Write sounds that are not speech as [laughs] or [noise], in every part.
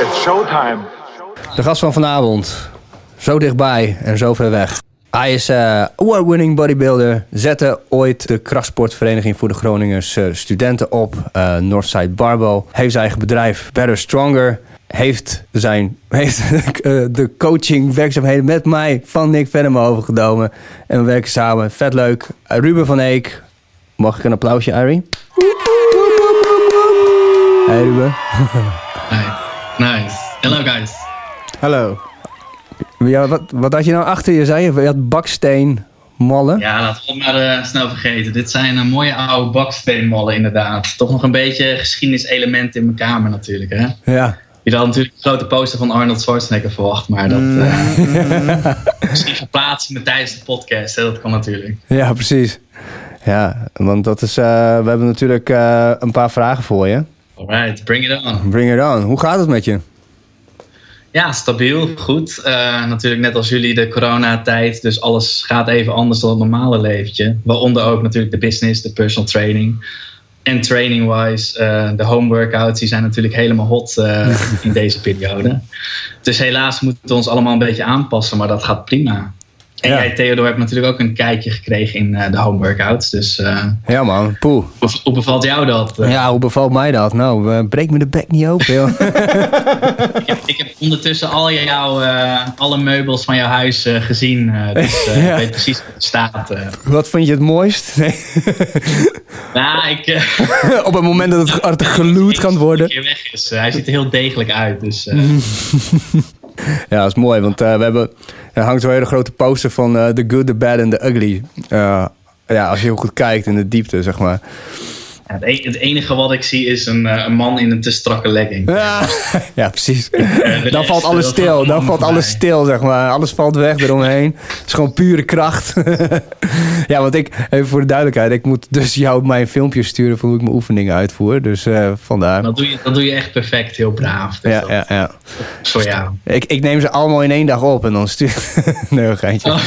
It's showtime. De gast van vanavond. Zo dichtbij en zo ver weg. Hij is eh award-winning bodybuilder. Zette ooit de krachtsportvereniging voor de Groningers eh, studenten op. eh, Northside Barbell. Heeft zijn eigen bedrijf Better Stronger. Heeft, zijn, [laughs] heeft eh, de coaching werkzaamheden met mij van Nick Venema overgenomen. En we werken samen. Vet leuk. Ruben van Eek. Mag ik een applausje, Ari? Hey Ruben. Nice. Hello guys. Hallo. Ja, wat, wat had je nou achter je? Zei je, je had baksteen mallen? Ja, laten we het maar eh, snel vergeten. Dit zijn eh, mooie oude baksteenmallen inderdaad. Toch nog een beetje geschiedenis-element in mijn kamer natuurlijk. Hè? Ja. Je had natuurlijk een grote poster van Arnold Schwarzenegger verwacht. Maar dat eh, [laughs] [laughs] misschien verplaatsen met tijdens de podcast. Hè? Dat kan natuurlijk. Ja, precies. Ja, want dat is. we hebben natuurlijk een paar vragen voor je. Alright, bring it on. Bring it on. Hoe gaat het met je? Ja, stabiel, goed. Eh, natuurlijk net als jullie de coronatijd. Dus alles gaat even anders dan het normale leventje. Waaronder ook natuurlijk de business, de personal training. En training-wise, eh, de home workouts, die zijn natuurlijk helemaal hot eh, in deze periode. Dus helaas moeten we ons allemaal een beetje aanpassen, maar dat gaat prima. En Ja. jij, Theodor, hebt natuurlijk ook een kijkje gekregen in eh, de home workouts. Dus eh, Ja, man. Poeh. hoe, hoe bevalt jou dat? Eh, Ja, hoe bevalt mij dat? Nou, breek me de bek niet open, joh. [laughs] [laughs] ik, heb, ik heb ondertussen al jouw, alle meubels van jouw huis gezien. dus [laughs] Ja. ik weet precies hoe het staat. Wat vind je het mooist? Nee. Nou, ik... Op het moment dat het geloot gaat worden. Weg is. Hij ziet er heel degelijk uit. Dus, [laughs] Ja, dat is mooi, want eh, we hebben, er hangt zo'n hele grote poster van eh, The Good, The Bad and The Ugly. Eh, ja, als je heel goed kijkt in de diepte, zeg maar. ja, het, e- enige wat ik zie is een, een man in een te strakke legging. Ja, [laughs] ja precies. [laughs] Dan rest, valt alles stil. Dan valt alles stil, zeg maar. Alles valt weg eromheen. Het is gewoon pure kracht. Ja, want ik, even voor de duidelijkheid, ik moet dus jou mijn filmpjes sturen van hoe ik mijn oefeningen uitvoer. Dus eh, vandaar. Dat doe, je, dat doe je echt perfect, heel braaf. Dus Ja, dat ja, ja. voor jou. Ik, ik neem ze allemaal in één dag op en dan stuur [laughs] Nee, een geintje. Oh.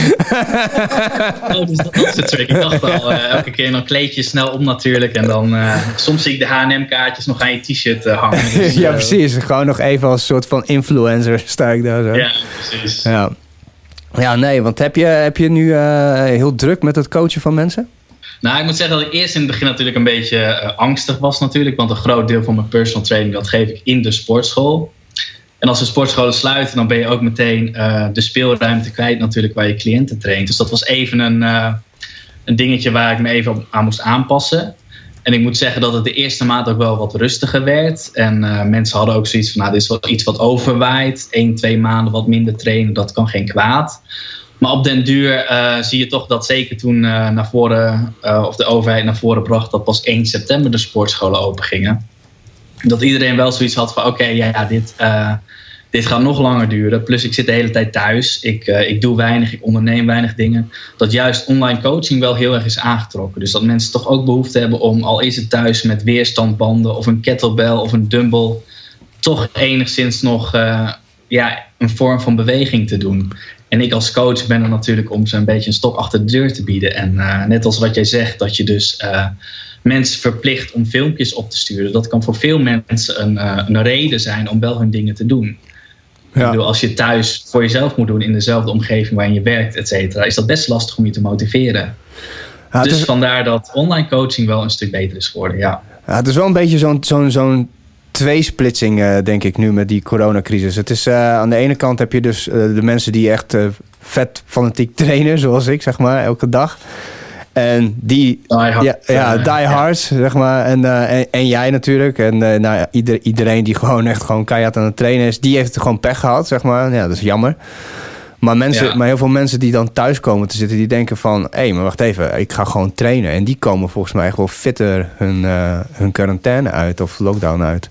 Oh, dus dat, is de trick. Ik dacht al, eh, elke keer dan kleed je snel om natuurlijk. En dan, eh, soms zie ik de H&M-kaartjes nog aan je t-shirt hangen. [laughs] Dus, ja, precies. Gewoon nog even als soort van influencer sta ik daar zo. Ja, precies. Ja, ja nee, want heb je, heb je nu eh, heel druk met het coachen van mensen? Nou, ik moet zeggen dat ik eerst in het begin natuurlijk een beetje eh, angstig was natuurlijk. Want een groot deel van mijn personal training dat geef ik in de sportschool. En als de sportscholen sluiten, dan ben je ook meteen eh, de speelruimte kwijt natuurlijk waar je cliënten traint. Dus dat was even een, een dingetje waar ik me even aan moest aanpassen. En ik moet zeggen dat het de eerste maand ook wel wat rustiger werd. En eh, mensen hadden ook zoiets van, nou, dit is wel iets wat overwaait. Eén, twee maanden wat minder trainen, dat kan geen kwaad. Maar op den duur eh, zie je toch dat zeker toen eh, naar voren, of de overheid naar voren bracht dat pas 1 september de sportscholen open gingen. Dat iedereen wel zoiets had van oké, ja, ja, dit, dit gaat nog langer duren. Plus ik zit de hele tijd thuis. Ik, eh, ik doe weinig, ik onderneem weinig dingen. Dat juist online coaching wel heel erg is aangetrokken. Dus dat mensen toch ook behoefte hebben om, al is het thuis met weerstandbanden of een kettlebell of een dumbbell, toch enigszins nog eh, ja, een vorm van beweging te doen. En ik als coach ben er natuurlijk om ze een beetje een stok achter de deur te bieden. En eh, net als wat jij zegt, dat je dus mensen verplicht om filmpjes op te sturen. Dat kan voor veel mensen een, een reden zijn om wel hun dingen te doen. Ik bedoel, als je thuis voor jezelf moet doen in dezelfde omgeving waarin je werkt, et cetera, is dat best lastig om je te motiveren. Ja, dus is, vandaar dat online coaching wel een stuk beter is geworden. Ja. ja, het is wel een beetje zo'n zo'n zo'n tweesplitsing, eh, denk ik, nu met die coronacrisis. Het is, eh, aan de ene kant heb je dus eh, de mensen die echt vet fanatiek trainen, [laughs] zoals ik, zeg maar, elke dag. En die, Die hard, ja, ja, die hard, zeg maar. En, eh, en, en jij natuurlijk. En eh, nou, ieder, iedereen die gewoon echt gewoon keihard aan het trainen is, die heeft gewoon pech gehad, zeg maar. Ja, dat is jammer. Maar, mensen, Ja. maar heel veel mensen die dan thuis komen te zitten, die denken van... hé, hey, maar wacht even, ik ga gewoon trainen. En die komen volgens mij echt wel fitter hun, eh, hun quarantaine uit of lockdown uit.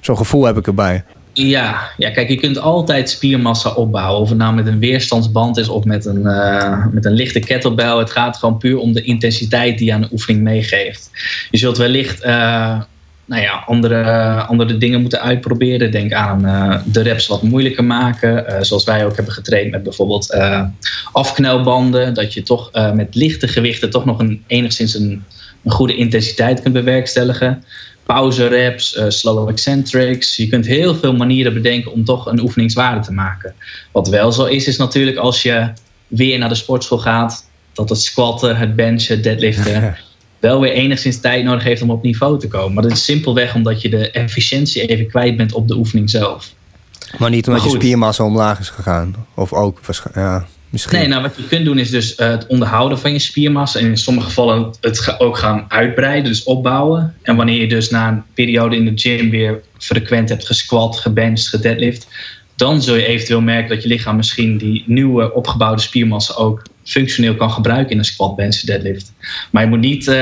Zo'n gevoel heb ik erbij. Ja, ja, kijk, je kunt altijd spiermassa opbouwen. Of het nou met een weerstandsband is of met een, eh, met een lichte kettlebell. Het gaat gewoon puur om de intensiteit die je aan de oefening meegeeft. Je zult wellicht eh, nou ja, andere, andere dingen moeten uitproberen. Denk aan eh, de reps wat moeilijker maken. Zoals wij ook hebben getraind met bijvoorbeeld afknelbanden. Dat je toch met lichte gewichten toch nog een, enigszins een, een goede intensiteit kunt bewerkstelligen. Pauze reps, uh, slow eccentrics. Je kunt heel veel manieren bedenken om toch een oefeningswaarde te maken. Wat wel zo is, is natuurlijk als je weer naar de sportschool gaat, dat het squatten, het benchen, deadliften [laughs] wel weer enigszins tijd nodig heeft om op niveau te komen. Maar dat is simpelweg omdat je de efficiëntie even kwijt bent op de oefening zelf. Maar niet omdat je spiermassa omlaag is gegaan? Of ook ja, misschien? Nee, nou wat je kunt doen is dus uh, het onderhouden van je spiermassa. En in sommige gevallen het ook gaan uitbreiden, dus opbouwen. En wanneer je dus na een periode in de gym weer frequent hebt gesquat, gebenched, gedeadlift dan zul je eventueel merken dat je lichaam misschien die nieuwe opgebouwde spiermassa ook functioneel kan gebruiken in een squat, bench, deadlift. Maar je moet niet, uh,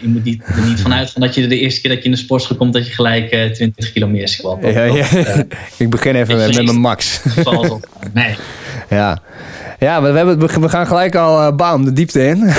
je moet niet, er niet vanuit gaan dat je de eerste keer dat je in de sportschool komt, dat je gelijk uh, eh, 20 kilo meer squat. Ja, ja. Uh, [laughs] ik begin even met, met mijn max. Nee. [laughs] Ja. Ja, we, hebben, we gaan gelijk al uh, bam de diepte in. [laughs]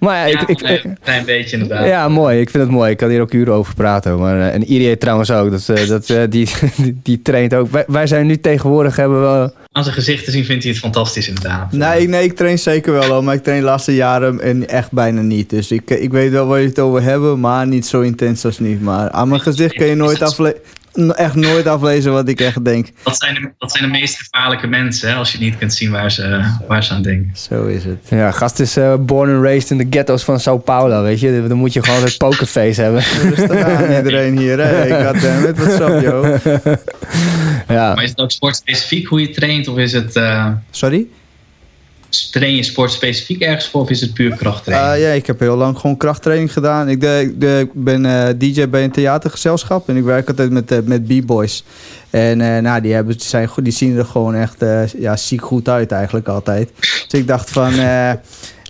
maar ja, ik, ik, een klein beetje inderdaad. Ja, mooi. Ik vind het mooi. Ik kan hier ook uren over praten. Maar, uh, en Irie trouwens ook. Dat, uh, dat, die, [laughs] die, die, traint ook. Wij, wij, zijn nu tegenwoordig hebben we... Aan zijn gezicht te zien vindt hij het fantastisch inderdaad. Nee, nee, ik train zeker wel al. Maar ik train de laatste jaren en echt bijna niet. Dus ik, ik weet wel waar je het over hebben. Maar niet zo intens als niet. Maar aan mijn gezicht kun je nooit aflezen echt nooit aflezen wat ik echt denk. Dat zijn de, dat zijn de meest gevaarlijke mensen, hè, als je niet kunt zien waar ze, waar ze aan denken. Zo is het. Ja, gast is uh, born and raised in de ghetto's van Sao Paulo, weet je. Dan moet je gewoon het pokerface hebben. [laughs] Rustig aan iedereen hier, hè. Ik had met wat up, joh. [laughs] ja. Maar is het ook sportspecifiek hoe je traint, of is het... Uh... Sorry? Train je sport specifiek ergens voor of is het puur krachttraining? Uh, ja, ik heb heel lang gewoon krachttraining gedaan. Ik, de, de, ben uh, eh, DJ bij een theatergezelschap en ik werk altijd met, uh, met B-boys. En nou, die, hebben, zijn, die zien er gewoon echt ja, ziek goed uit eigenlijk altijd. Dus ik dacht van...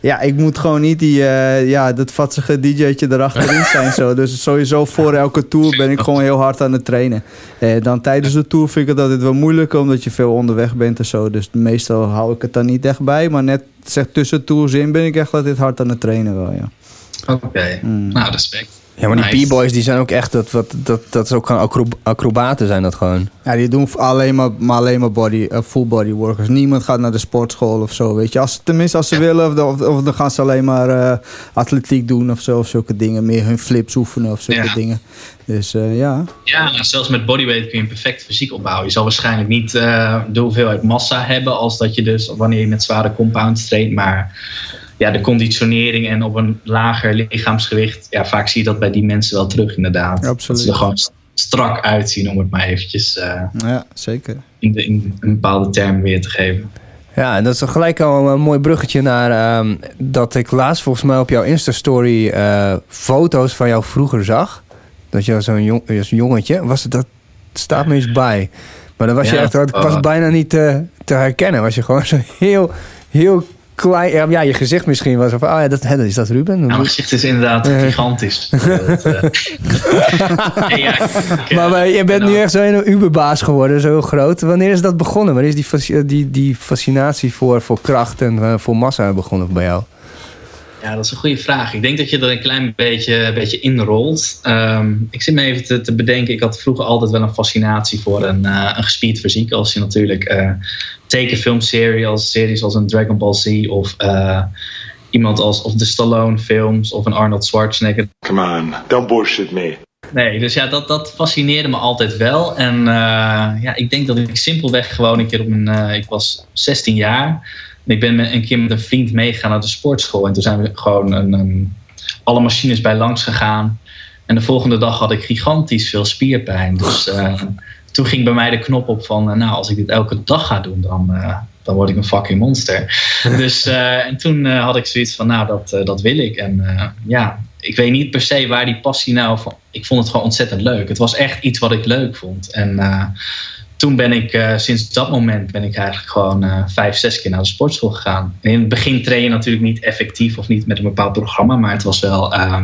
Ja, ik moet gewoon niet die, uh, ja, dat vatsige DJ'tje erachterin [laughs] zijn. Zo. Dus sowieso voor elke tour ben ik gewoon heel hard aan het trainen. En dan tijdens de tour vind ik het altijd wel moeilijk, omdat je veel onderweg bent en zo. Dus meestal hou ik het dan niet echt bij. Maar net zeg, tussen tours in ben ik echt altijd hard aan het trainen wel, ja. Oké, mm. nou respect. Ja, maar die b-boys die zijn ook echt, dat, wat, dat, dat is ook gewoon acrobaten zijn dat gewoon. Ja, die doen alleen maar, maar alleen maar body, uh, full body workers. Niemand gaat naar de sportschool of zo, weet je. Als, tenminste, als ze willen, of, of, dan gaan ze alleen maar uh, atletiek doen of zo, of zulke dingen. Meer hun flips oefenen of zulke dingen. Dus uh, ja. Ja, nou, zelfs met bodyweight kun je een perfect fysiek opbouwen. Je zal waarschijnlijk niet de hoeveelheid massa hebben als dat je dus, wanneer je met zware compounds traint, maar ja, de conditionering en op een lager lichaamsgewicht, ja, vaak zie je dat bij die mensen wel terug, inderdaad. Absoluut. Dat ze er gewoon strak uitzien, om het maar eventjes uh, ja, zeker. In, de, in een bepaalde term weer te geven. Ja, en dat is gelijk al een mooi bruggetje naar um, dat ik laatst volgens mij op jouw Insta-story uh, foto's van jou vroeger zag. Dat je zo'n jong, als jongetje, was het, dat staat me eens bij. Maar dan was je echt, was bijna niet te, te herkennen. Was je gewoon zo heel, heel klein. Ja, je gezicht misschien was. Of, ah ja, dat, dat is dat Ruben. Ja, mijn gezicht is inderdaad gigantisch. [laughs] dat, [laughs] uh... maar, je bent nu echt zo'n Uberbaas geworden, zo groot. Wanneer is dat begonnen? Wanneer is die, die, die fascinatie voor, voor kracht en uh, voor massa begonnen bij jou? Ja, dat is een goede vraag. Ik denk dat je er een klein beetje, een beetje inrolt. Um, ik zit me even te, te, bedenken. Ik had vroeger altijd wel een fascinatie voor een, uh, een gespierd fysiek. Als je natuurlijk uh, tekenfilmseries als series als een Dragon Ball Z of uh, iemand als of de Stallone films of een Arnold Schwarzenegger. Come on, don't bullshit me. Nee, dus ja, dat, dat fascineerde me altijd wel. En ja, ik denk dat ik simpelweg gewoon een keer op mijn... ik was 16 jaar ik ben een keer met een vriend meegegaan naar de sportschool. En toen zijn we gewoon een, een, alle machines bij langs gegaan. En de volgende dag had ik gigantisch veel spierpijn. Dus uh, [laughs] toen ging bij mij de knop op van... Uh, nou, als ik dit elke dag ga doen, dan, uh, dan word ik een fucking monster. [laughs] dus en toen had ik zoiets van, nou, dat, dat wil ik. En ja, ik weet niet per se waar die passie nou van... Ik vond het gewoon ontzettend leuk. Het was echt iets wat ik leuk vond. En toen ben ik, uh, sinds dat moment ben ik eigenlijk gewoon uh, vijf, zes keer naar de sportschool gegaan. En in het begin train je natuurlijk niet effectief of niet met een bepaald programma, maar het was wel uh,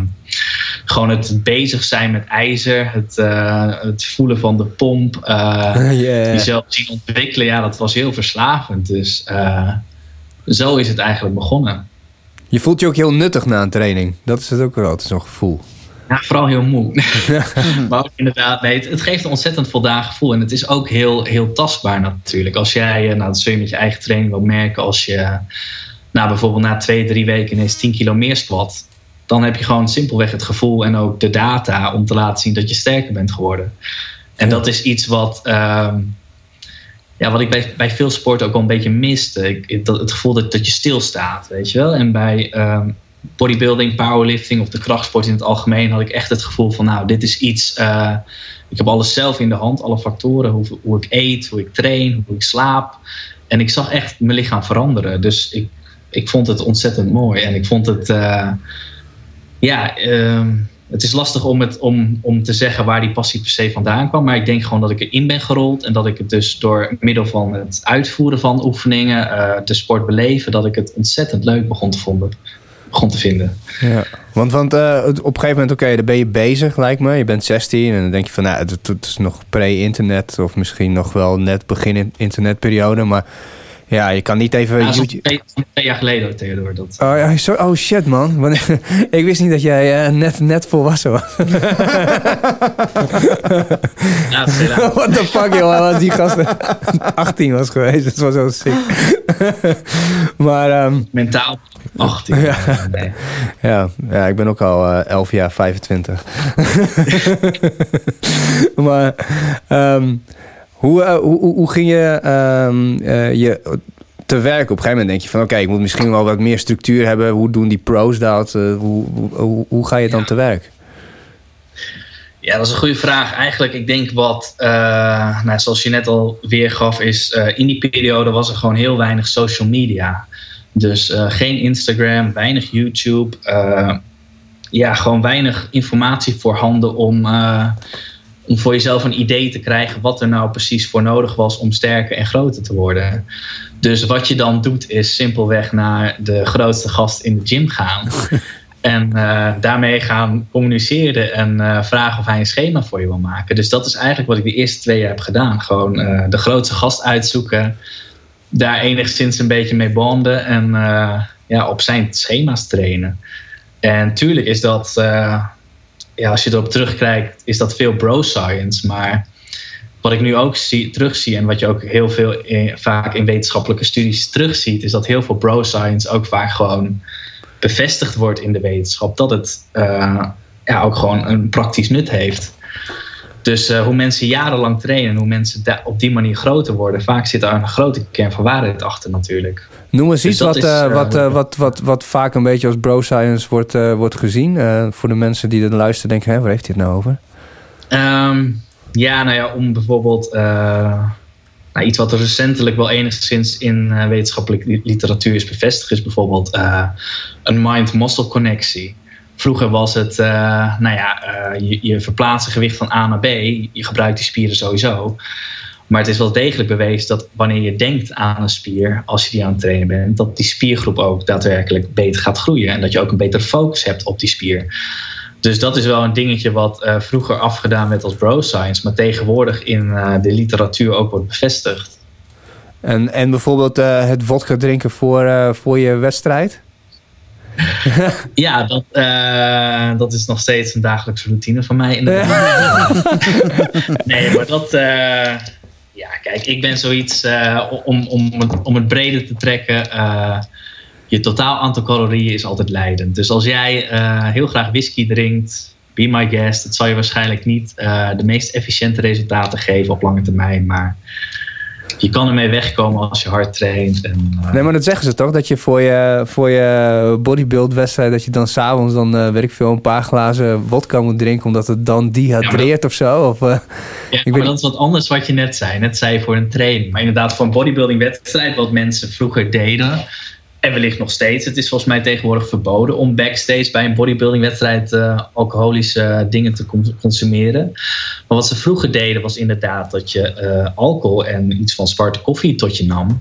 gewoon het bezig zijn met ijzer, het, uh, het voelen van de pomp, [laughs] yeah. jezelf zien ontwikkelen. Ja, dat was heel verslavend. Dus zo is het eigenlijk begonnen. Je voelt je ook heel nuttig na een training. Dat is het ook wel altijd zo'n gevoel. Ja, vooral heel moe. [laughs] [laughs] maar ook inderdaad, nee, het, geeft een ontzettend voldaan gevoel. En het is ook heel, heel tastbaar natuurlijk. Als jij, eh, nou, dat zul je met je eigen training wel merken. Als je nou, bijvoorbeeld na twee, drie weken ineens 10 kilo meer squat. dan heb je gewoon simpelweg het gevoel en ook de data om te laten zien dat je sterker bent geworden. En dat is iets wat, ehm, ja, wat ik bij, bij veel sporten ook wel een beetje miste. Ik, dat, het gevoel dat, dat je stilstaat, weet je wel. En bij ehm, bodybuilding, powerlifting of de krachtsport in het algemeen had ik echt het gevoel van, nou, dit is iets. Uh, ik heb alles zelf in de hand, alle factoren, hoe, hoe ik eet, hoe ik train, hoe ik slaap. En ik zag echt mijn lichaam veranderen. Dus ik, ik vond het ontzettend mooi. En ik vond het, uh, ja, uh, het is lastig om, het, om, om te zeggen waar die passie per se vandaan kwam. Maar ik denk gewoon dat ik erin ben gerold. En dat ik het dus door middel van het uitvoeren van oefeningen, uh, de sport beleven, dat ik het ontzettend leuk begon te, vonden, begon te vinden. Ja, want, want uh, op een gegeven moment, oké, okay, dan ben je bezig, lijkt me. Je bent 16 en dan denk je van, nou, het, het is nog pre-internet of misschien nog wel net begin internetperiode. Maar ja, je kan niet even... Ja, YouTube... twee, twee, jaar geleden, Theodor. Dat... Oh, ja, so, oh shit, man. [laughs] ik wist niet dat jij uh, net, net volwassen was. [laughs] ja, What the fuck, joh. Was die gast [laughs] 18 was geweest. Dat was zo sick. maar... Um... Mentaal 18. Ja. Nee. ja, ja, ik ben ook al uh, 11 jaar 25. maar... Um, hoe, uh, hoe, hoe, ging je, um, uh, je te werken? Op een gegeven moment denk je van... oké, okay, ik moet misschien wel wat meer structuur hebben. Hoe doen die pros dat? Uh, hoe, hoe, hoe, ga je dan ja. te werk? Ja, dat is een goede vraag. Eigenlijk, ik denk wat, nou, zoals je net al weergaf, is in die periode was er gewoon heel weinig social media. Dus geen Instagram, weinig YouTube. ja, gewoon weinig informatie voorhanden om om voor jezelf een idee te krijgen wat er nou precies voor nodig was om sterker en groter te worden. Dus wat je dan doet is simpelweg naar de grootste gast in de gym gaan. [laughs] En uh, daarmee gaan communiceren en uh, vragen of hij een schema voor je wil maken. Dus dat is eigenlijk wat ik de eerste twee jaar heb gedaan. Gewoon uh, de grootste gast uitzoeken. Daar enigszins een beetje mee bonden. En ja, op zijn schema's trainen. En tuurlijk is dat ja, als je erop terugkijkt, is dat veel bro-science. Maar wat ik nu ook zie, terugzie en wat je ook heel veel vaak in wetenschappelijke studies terugziet, is dat heel veel bro-science ook vaak gewoon bevestigd wordt in de wetenschap. Dat het uh, ja, ook gewoon een praktisch nut heeft. Dus uh, hoe mensen jarenlang trainen, hoe mensen op die manier groter worden, vaak zit daar een grote kern van waarheid achter natuurlijk. Noem eens dus iets wat, is, uh, wat, uh, wat, wat, wat vaak een beetje als bro science wordt, wordt gezien. voor de mensen die er luisteren, denken, hè, waar heeft hij het nou over? Um, ja, nou ja, om bijvoorbeeld nou, iets wat recentelijk wel enigszins in wetenschappelijke literatuur is bevestigd, is bijvoorbeeld een mind-muscle connectie. Vroeger was het, uh, nou ja, uh, je, je verplaatst gewicht van A naar B. Je gebruikt die spieren sowieso. Maar het is wel degelijk bewezen dat wanneer je denkt aan een spier, als je die aan het trainen bent, dat die spiergroep ook daadwerkelijk beter gaat groeien. En dat je ook een betere focus hebt op die spier. Dus dat is wel een dingetje wat uh, vroeger afgedaan werd als bro science, maar tegenwoordig in de literatuur ook wordt bevestigd. En, en bijvoorbeeld het vodka drinken voor, voor je wedstrijd? [laughs] ja, dat, uh, dat is nog steeds een dagelijkse routine van mij. [laughs] nee, maar dat. Uh, ja, kijk, ik ben zoiets uh, om, om, het, om het breder te trekken. je totaal aantal calorieën is altijd leidend. Dus als jij heel graag whisky drinkt, be my guest. Het zal je waarschijnlijk niet de meest efficiënte resultaten geven op lange termijn. Maar je kan ermee wegkomen als je hard traint. En, uh... Nee, maar dat zeggen ze toch? Dat je voor je, voor je bodybuild wedstrijd, dat je dan s'avonds dan, uh, weet ik veel, een paar glazen wodka moet drinken, omdat het dan dehydreert ja, of zo? Of, uh, ja, ik maar dat is wat anders wat je net zei. Net zei je voor een training. Maar inderdaad, voor een bodybuilding wedstrijd, wat mensen vroeger deden, en wellicht nog steeds. Het is volgens mij tegenwoordig verboden om backstage bij een bodybuildingwedstrijd uh, alcoholische dingen te consumeren. Maar wat ze vroeger deden was inderdaad dat je uh, alcohol en iets van zwarte koffie tot je nam.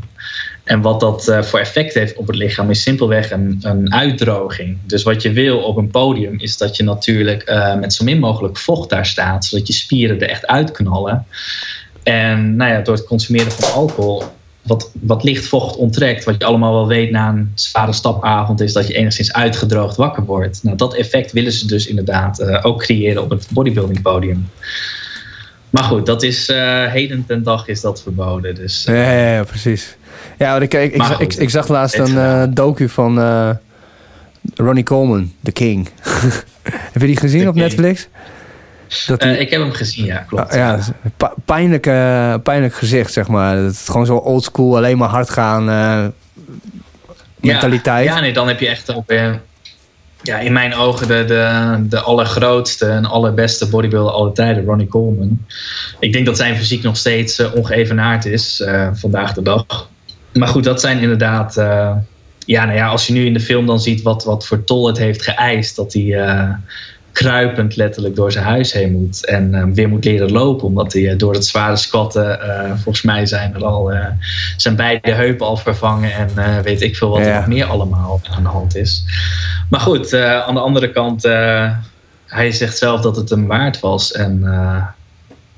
En wat dat voor effect heeft op het lichaam is simpelweg een, een uitdroging. Dus wat je wil op een podium is dat je natuurlijk met zo min mogelijk vocht daar staat, zodat je spieren er echt uitknallen. En nou ja, door het consumeren van alcohol wat, wat licht vocht onttrekt. Wat je allemaal wel weet na een zware stapavond is dat je enigszins uitgedroogd wakker wordt. Nou, dat effect willen ze dus inderdaad uh, ook creëren op het bodybuilding podium. Maar goed, dat is uh, heden ten dag is dat verboden. Dus, uh, ja, ja, ja, precies. Ja, ik, ik, ik, ik, zag laatst een docu van Ronnie Coleman, The King. [laughs] Heb je die gezien op. Netflix? Dat die- Eh, ik heb hem gezien, ja, klopt. Ah, ja, dat pijnlijk, eh, pijnlijk gezicht, zeg maar. Het is gewoon zo oldschool, alleen maar hard gaan eh, mentaliteit. Ja, ja, nee, dan heb je echt ook weer... Ja, in mijn ogen de, de, de allergrootste en allerbeste bodybuilder aller tijden, Ronnie Coleman. Ik denk dat zijn fysiek nog steeds ongeëvenaard is, vandaag de dag. Maar goed, dat zijn inderdaad... ja, nou ja, als je nu in de film dan ziet wat, wat voor tol het heeft geëist... dat hij kruipend letterlijk door zijn huis heen moet... en eh, weer moet leren lopen, omdat hij eh, door het zware squatten... eh, volgens mij zijn er al eh, zijn beide heupen al vervangen... en weet ik veel wat Ja. er nog meer allemaal aan de hand is. Maar goed, aan de andere kant... hij zegt zelf dat het hem waard was. En,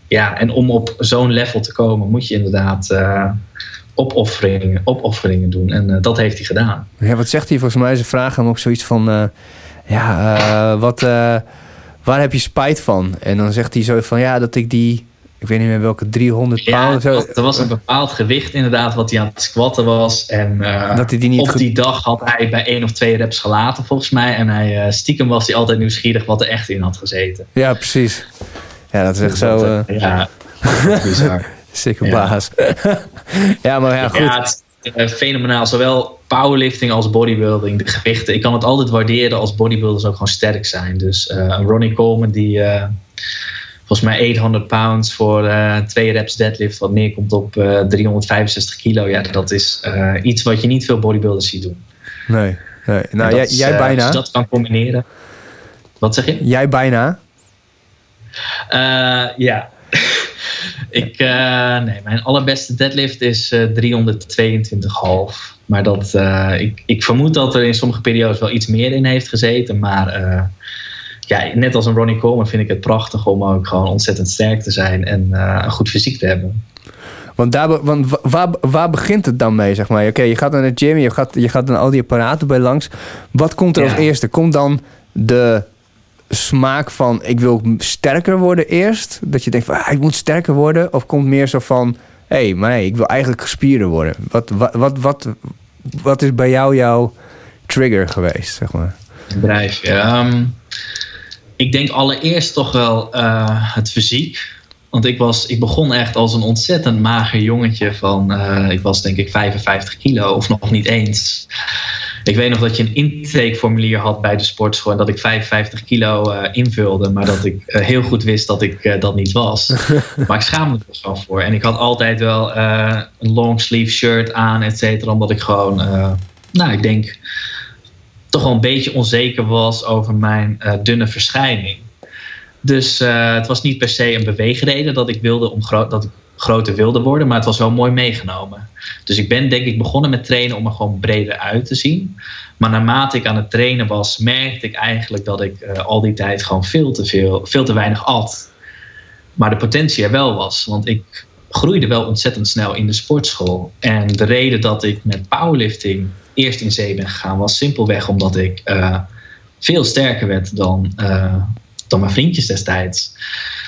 ja, en om op zo'n level te komen... moet je inderdaad... opofferingen, opofferingen doen. En dat heeft hij gedaan. Ja, wat zegt hij? Volgens mij ze vragen hem ook zoiets van... ja, eh, wat, eh, waar heb je spijt van? En dan zegt hij zo van... Ja, dat ik die... Ik weet niet meer welke 300 Ja, pound... Zo, was, er was een bepaald gewicht inderdaad wat hij aan het squatten was. En eh, Dat hij die niet op die dag had hij bij één of twee reps gelaten volgens mij. En hij, stiekem was hij altijd nieuwsgierig wat er echt in had gezeten. ja, precies. Ja, dat is echt zo... Dat, eh eh, ja, [laughs] bizar. Sikke Ja. baas. [laughs] ja, maar ja, goed. Ja, het is fenomenaal. Zowel powerlifting als bodybuilding, de gewichten. Ik kan het altijd waarderen als bodybuilders ook gewoon sterk zijn. Dus een Ronnie Coleman die eh, volgens mij 800 pounds voor eh, twee reps deadlift, wat neerkomt op eh, 365 kilo. Ja, dat is iets wat je niet veel bodybuilders ziet doen. Nee, nee. Nou, jij, is, jij bijna. Als je dat kan combineren. Wat zeg je? Jij bijna. Ja. [laughs] ik, nee, mijn allerbeste deadlift is eh 322,5. Maar dat, eh, ik, ik vermoed dat er in sommige periodes wel iets meer in heeft gezeten. Maar eh, ja, net als een Ronnie Coleman vind ik het prachtig om ook gewoon ontzettend sterk te zijn en eh, een goed fysiek te hebben. Want, daar, want waar, waar begint het dan mee, zeg maar? Oké, je gaat naar de gym, je gaat, je gaat dan al die apparaten bij langs. Wat komt er Ja. als eerste? Komt dan de smaak van ik wil sterker worden eerst? Dat je denkt van ah, ik moet sterker worden? Of komt meer zo van hé, hey, maar nee, ik wil eigenlijk gespierder worden? Wat, wat, wat, wat, wat is bij jou jouw trigger geweest, zeg maar? bedrijf. Ehm, ik denk allereerst toch wel eh, het fysiek. Want ik, was, ik begon echt als een ontzettend mager jongetje van, eh, ik was denk ik 55 kilo of nog niet eens. Ik weet nog dat je een intakeformulier had bij de sportschool en dat ik 55 kilo eh, invulde, maar dat ik eh, heel goed wist dat ik dat niet was. [laughs] maar ik schaamde me er gewoon voor. En ik had altijd wel een long sleeve shirt aan, et cetera, omdat ik gewoon, nou ik denk, toch wel een beetje onzeker was over mijn dunne verschijning. Dus eh, het was niet per se een beweegreden dat ik wilde om dat ik groter wilde worden, maar het was wel mooi meegenomen. Dus ik ben denk ik begonnen met trainen om er gewoon breder uit te zien. Maar naarmate ik aan het trainen was, merkte ik eigenlijk dat ik eh, al die tijd gewoon veel te veel, veel te weinig at. Maar de potentie er wel was, want ik groeide wel ontzettend snel in de sportschool. En de reden dat ik met powerlifting eerst in zee ben gegaan, was simpelweg omdat ik eh, veel sterker werd dan, dan mijn vriendjes destijds.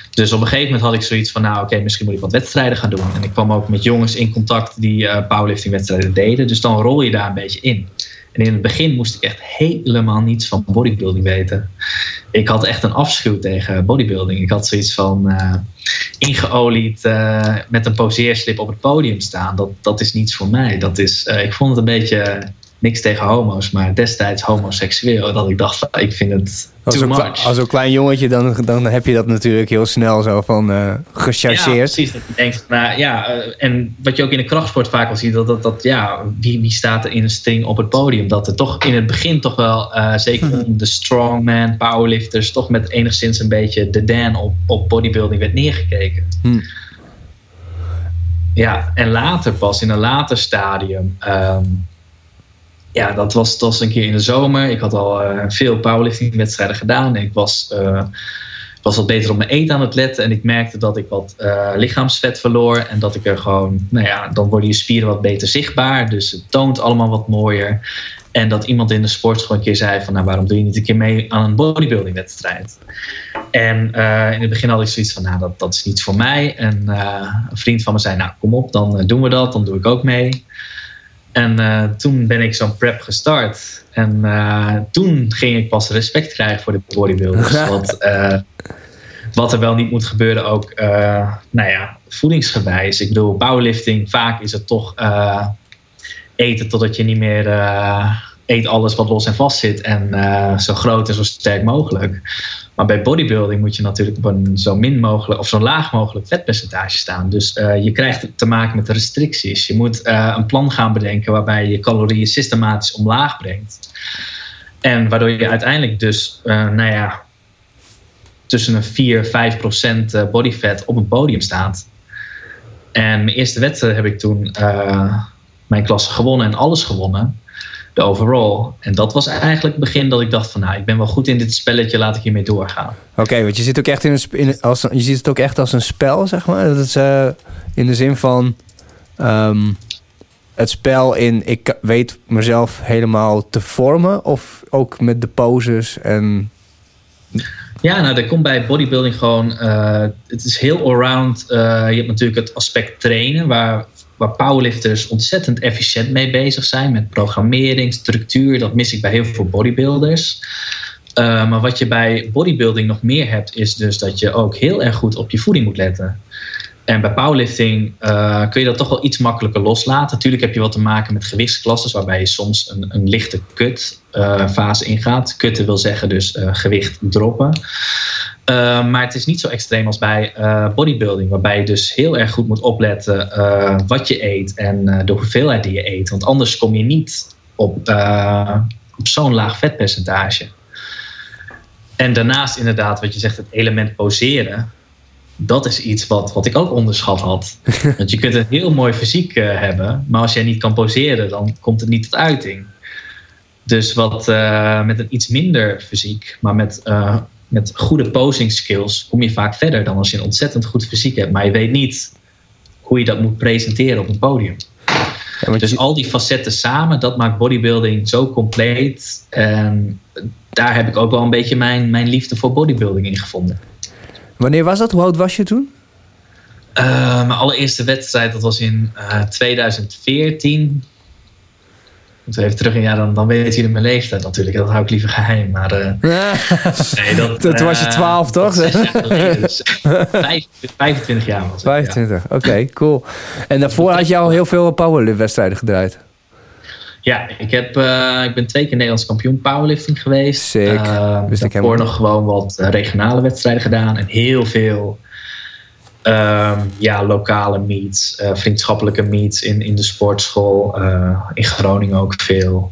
Dus op een gegeven moment had ik zoiets van, nou oké, misschien moet ik wat wedstrijden gaan doen. En ik kwam ook met jongens in contact die eh powerlifting wedstrijden deden. Dus dan rol je daar een beetje in. En in het begin moest ik echt helemaal niets van bodybuilding weten. Ik had echt een afschuw tegen bodybuilding. Ik had zoiets van eh, ingeolied eh, met een poseerslip op het podium staan. Dat, dat is niets voor mij. Dat is, eh, ik vond het een beetje niks tegen homo's, maar destijds homoseksueel. Dat ik dacht, ik vind het Als too much. als een klein jongetje, dan, dan heb je dat natuurlijk heel snel zo van Ja, gechargeerd. precies. Dat je denkt, nou ja, eh, en wat je ook in de krachtsport vaak al ziet, dat, dat, dat ja, wie, wie staat er in een string op het podium? Dat er toch in het begin toch wel, eh, zeker onder de strongman, powerlifters, toch met enigszins een beetje de Dan op, op bodybuilding werd neergekeken. Hm. Ja, en later pas, in een later stadium. ehm, ja, dat was, dat was een keer in de zomer. Ik had al eh, veel powerlifting wedstrijden gedaan. Ik was, eh, was wat beter op mijn eten aan het letten. En ik merkte dat ik wat eh, lichaamsvet verloor. En dat ik er gewoon, nou ja, dan worden je spieren wat beter zichtbaar. Dus het toont allemaal wat mooier. En dat iemand in de sport gewoon een keer zei van... nou, waarom doe je niet een keer mee aan een bodybuilding wedstrijd? En in het begin had ik zoiets van, nou, dat, dat is niet voor mij. En een vriend van me zei, nou, kom op, dan doen we dat. Dan doe ik ook mee. En uh, toen ben ik zo'n prep gestart. En uh, toen ging ik pas respect krijgen voor de bodybuilders. [laughs] wat, uh, wat er wel niet moet gebeuren, ook nou ja, voedingsgewijs. Ik bedoel, powerlifting, vaak is het toch eten totdat je niet meer eet alles wat los en vast zit. En zo groot en zo sterk mogelijk. Maar bij bodybuilding moet je natuurlijk op een zo min mogelijk of zo laag mogelijk vetpercentage staan. Dus uh, je krijgt te maken met restricties. Je moet uh, een plan gaan bedenken waarbij je calorieën systematisch omlaag brengt. En waardoor je uiteindelijk dus, nou ja, tussen een 4 5 procent body fat op een podium staat. En mijn eerste wedstrijd heb ik toen mijn klasse gewonnen en alles gewonnen de overall. En dat was eigenlijk het begin dat ik dacht van nou, ik ben wel goed in dit spelletje, laat ik hiermee doorgaan. Oké, want je zit ook echt in een, in, als, je ziet het ook echt als een spel, zeg maar. Dat is uh, in de zin van um, het spel in ik weet mezelf helemaal te vormen of ook met de poses en ja, nou, er komt bij bodybuilding gewoon. Uh, het is heel allround. Uh, je hebt natuurlijk het aspect trainen, waar waar powerlifters ontzettend efficiënt mee bezig zijn met programmering, structuur. Dat mis ik bij heel veel bodybuilders. Uh, maar wat je bij bodybuilding nog meer hebt, is dus dat je ook heel erg goed op je voeding moet letten. En bij powerlifting uh, kun je dat toch wel iets makkelijker loslaten. Natuurlijk heb je wat te maken met gewichtsklassen, waarbij je soms een, een lichte kut uh, fase ingaat. Kutten wil zeggen dus gewicht droppen. Maar het is niet zo extreem als bij bodybuilding, waarbij je dus heel erg goed moet opletten wat je eet en de hoeveelheid die je eet. Want anders kom je niet op, op zo'n laag vetpercentage. En daarnaast inderdaad, wat je zegt, het element poseren. Dat is iets wat, wat ik ook onderschat had. [laughs] Want je kunt een heel mooi fysiek hebben, maar als jij niet kan poseren, dan komt het niet tot uiting. Dus wat met een iets minder fysiek, maar met met goede posing skills kom je vaak verder dan als je een ontzettend goed fysiek hebt, maar je weet niet hoe je dat moet presenteren op een podium. Ja, dus al die facetten samen, dat maakt bodybuilding zo compleet. En daar heb ik ook wel een beetje mijn, mijn liefde voor bodybuilding in gevonden. Wanneer was dat? Hoe oud was je toen? Uh, mijn allereerste wedstrijd, dat was in uh, 2014 moeten even terug. Ja, dan, dan weet jullie mijn leeftijd natuurlijk. Dat hou ik liever geheim. Maar [laughs] uh, nee, dat, toen was je 12, toch? dus [laughs] 25 jaar was 25, ja. oké, okay, cool. En daarvoor had je al heel veel powerlift-wedstrijden gedraaid? Ja, ik, heb, uh, ik ben twee keer Nederlands kampioen powerlifting geweest. Sick. Uh, Wist ik daarvoor nog gewoon wat regionale wedstrijden gedaan. En heel veel Um, ja, lokale meets, uh, vriendschappelijke meets in, in de sportschool. In Groningen ook veel.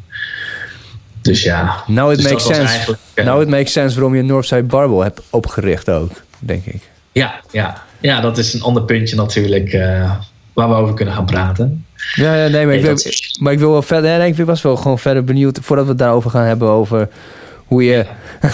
Dus ja. Nou, it dus makes sense. Now it makes sense waarom je Northside Barbell hebt opgericht ook, denk ik. Ja, ja. ja dat is een ander puntje natuurlijk waar we over kunnen gaan praten. Ja, ja nee, maar, ik wil, maar ik wil wel verder. Nee, ik was wel gewoon verder benieuwd voordat we het daarover gaan hebben over hoe je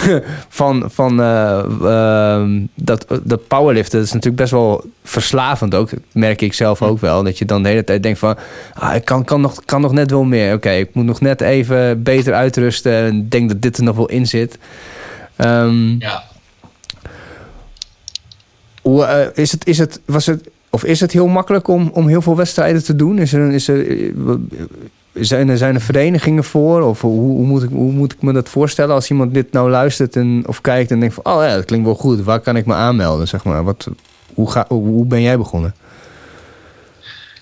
[laughs] van, van uh, uh, dat, dat powerliften, dat is natuurlijk best wel verslavend ook. merk ik zelf ook wel. Dat je dan de hele tijd denkt van, ah, ik kan, kan, nog, kan nog net wel meer. Oké, ik moet nog net even beter uitrusten. En denk dat dit er nog wel in zit. Um, ja. Hoe, uh, is het, is het, was het, of is het heel makkelijk om, om heel veel wedstrijden te doen? Is er, is er, zijn er, zijn er verenigingen voor? Of hoe, hoe, moet ik, hoe moet ik me dat voorstellen als iemand dit nou luistert en, of kijkt en denkt van... oh ja, dat klinkt wel goed. Waar kan ik me aanmelden, zeg maar? Wat, hoe, ga, hoe ben jij begonnen?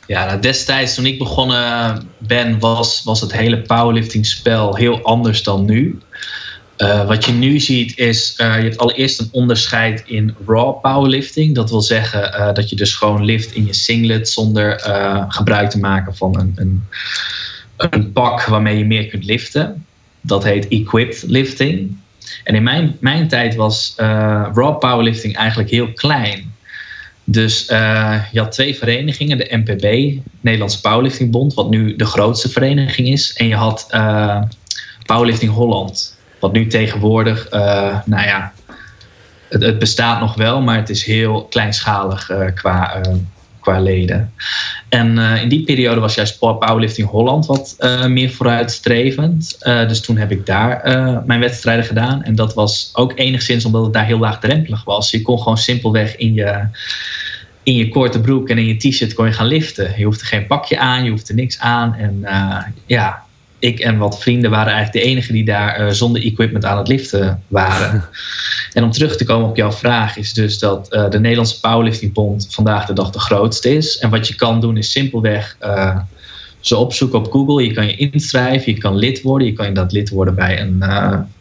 Ja, nou, destijds toen ik begonnen ben, was, was het hele powerlifting spel heel anders dan nu. Uh, wat je nu ziet is, uh, je hebt allereerst een onderscheid in raw powerlifting. Dat wil zeggen uh, dat je dus gewoon lift in je singlet zonder gebruik te maken van een, een een pak waarmee je meer kunt liften. Dat heet equipped lifting. En in mijn, mijn tijd was raw powerlifting eigenlijk heel klein. Dus je had twee verenigingen, de NPB, Nederlandse Powerliftingbond, wat nu de grootste vereniging is. En je had Powerlifting Holland, wat nu tegenwoordig, nou ja, het, het, bestaat nog wel, maar het is heel kleinschalig qua qua leden. En in die periode was juist Powerlifting Holland wat meer vooruitstrevend. Dus toen heb ik daar mijn wedstrijden gedaan. En dat was ook enigszins omdat het daar heel laagdrempelig was. Je kon gewoon simpelweg in je, in je korte broek en in je t-shirt kon je gaan liften. Je hoefde geen pakje aan, je hoefde niks aan. En ja, ik en wat vrienden waren eigenlijk de enigen die daar uh, zonder equipment aan het liften waren. [laughs] en om terug te komen op jouw vraag, is dus dat uh, de Nederlandse Powerliftingbond vandaag de dag de grootste is. En wat je kan doen, is simpelweg ze opzoeken op Google. Je kan je inschrijven, je kan lid worden. Je kan inderdaad lid worden bij een,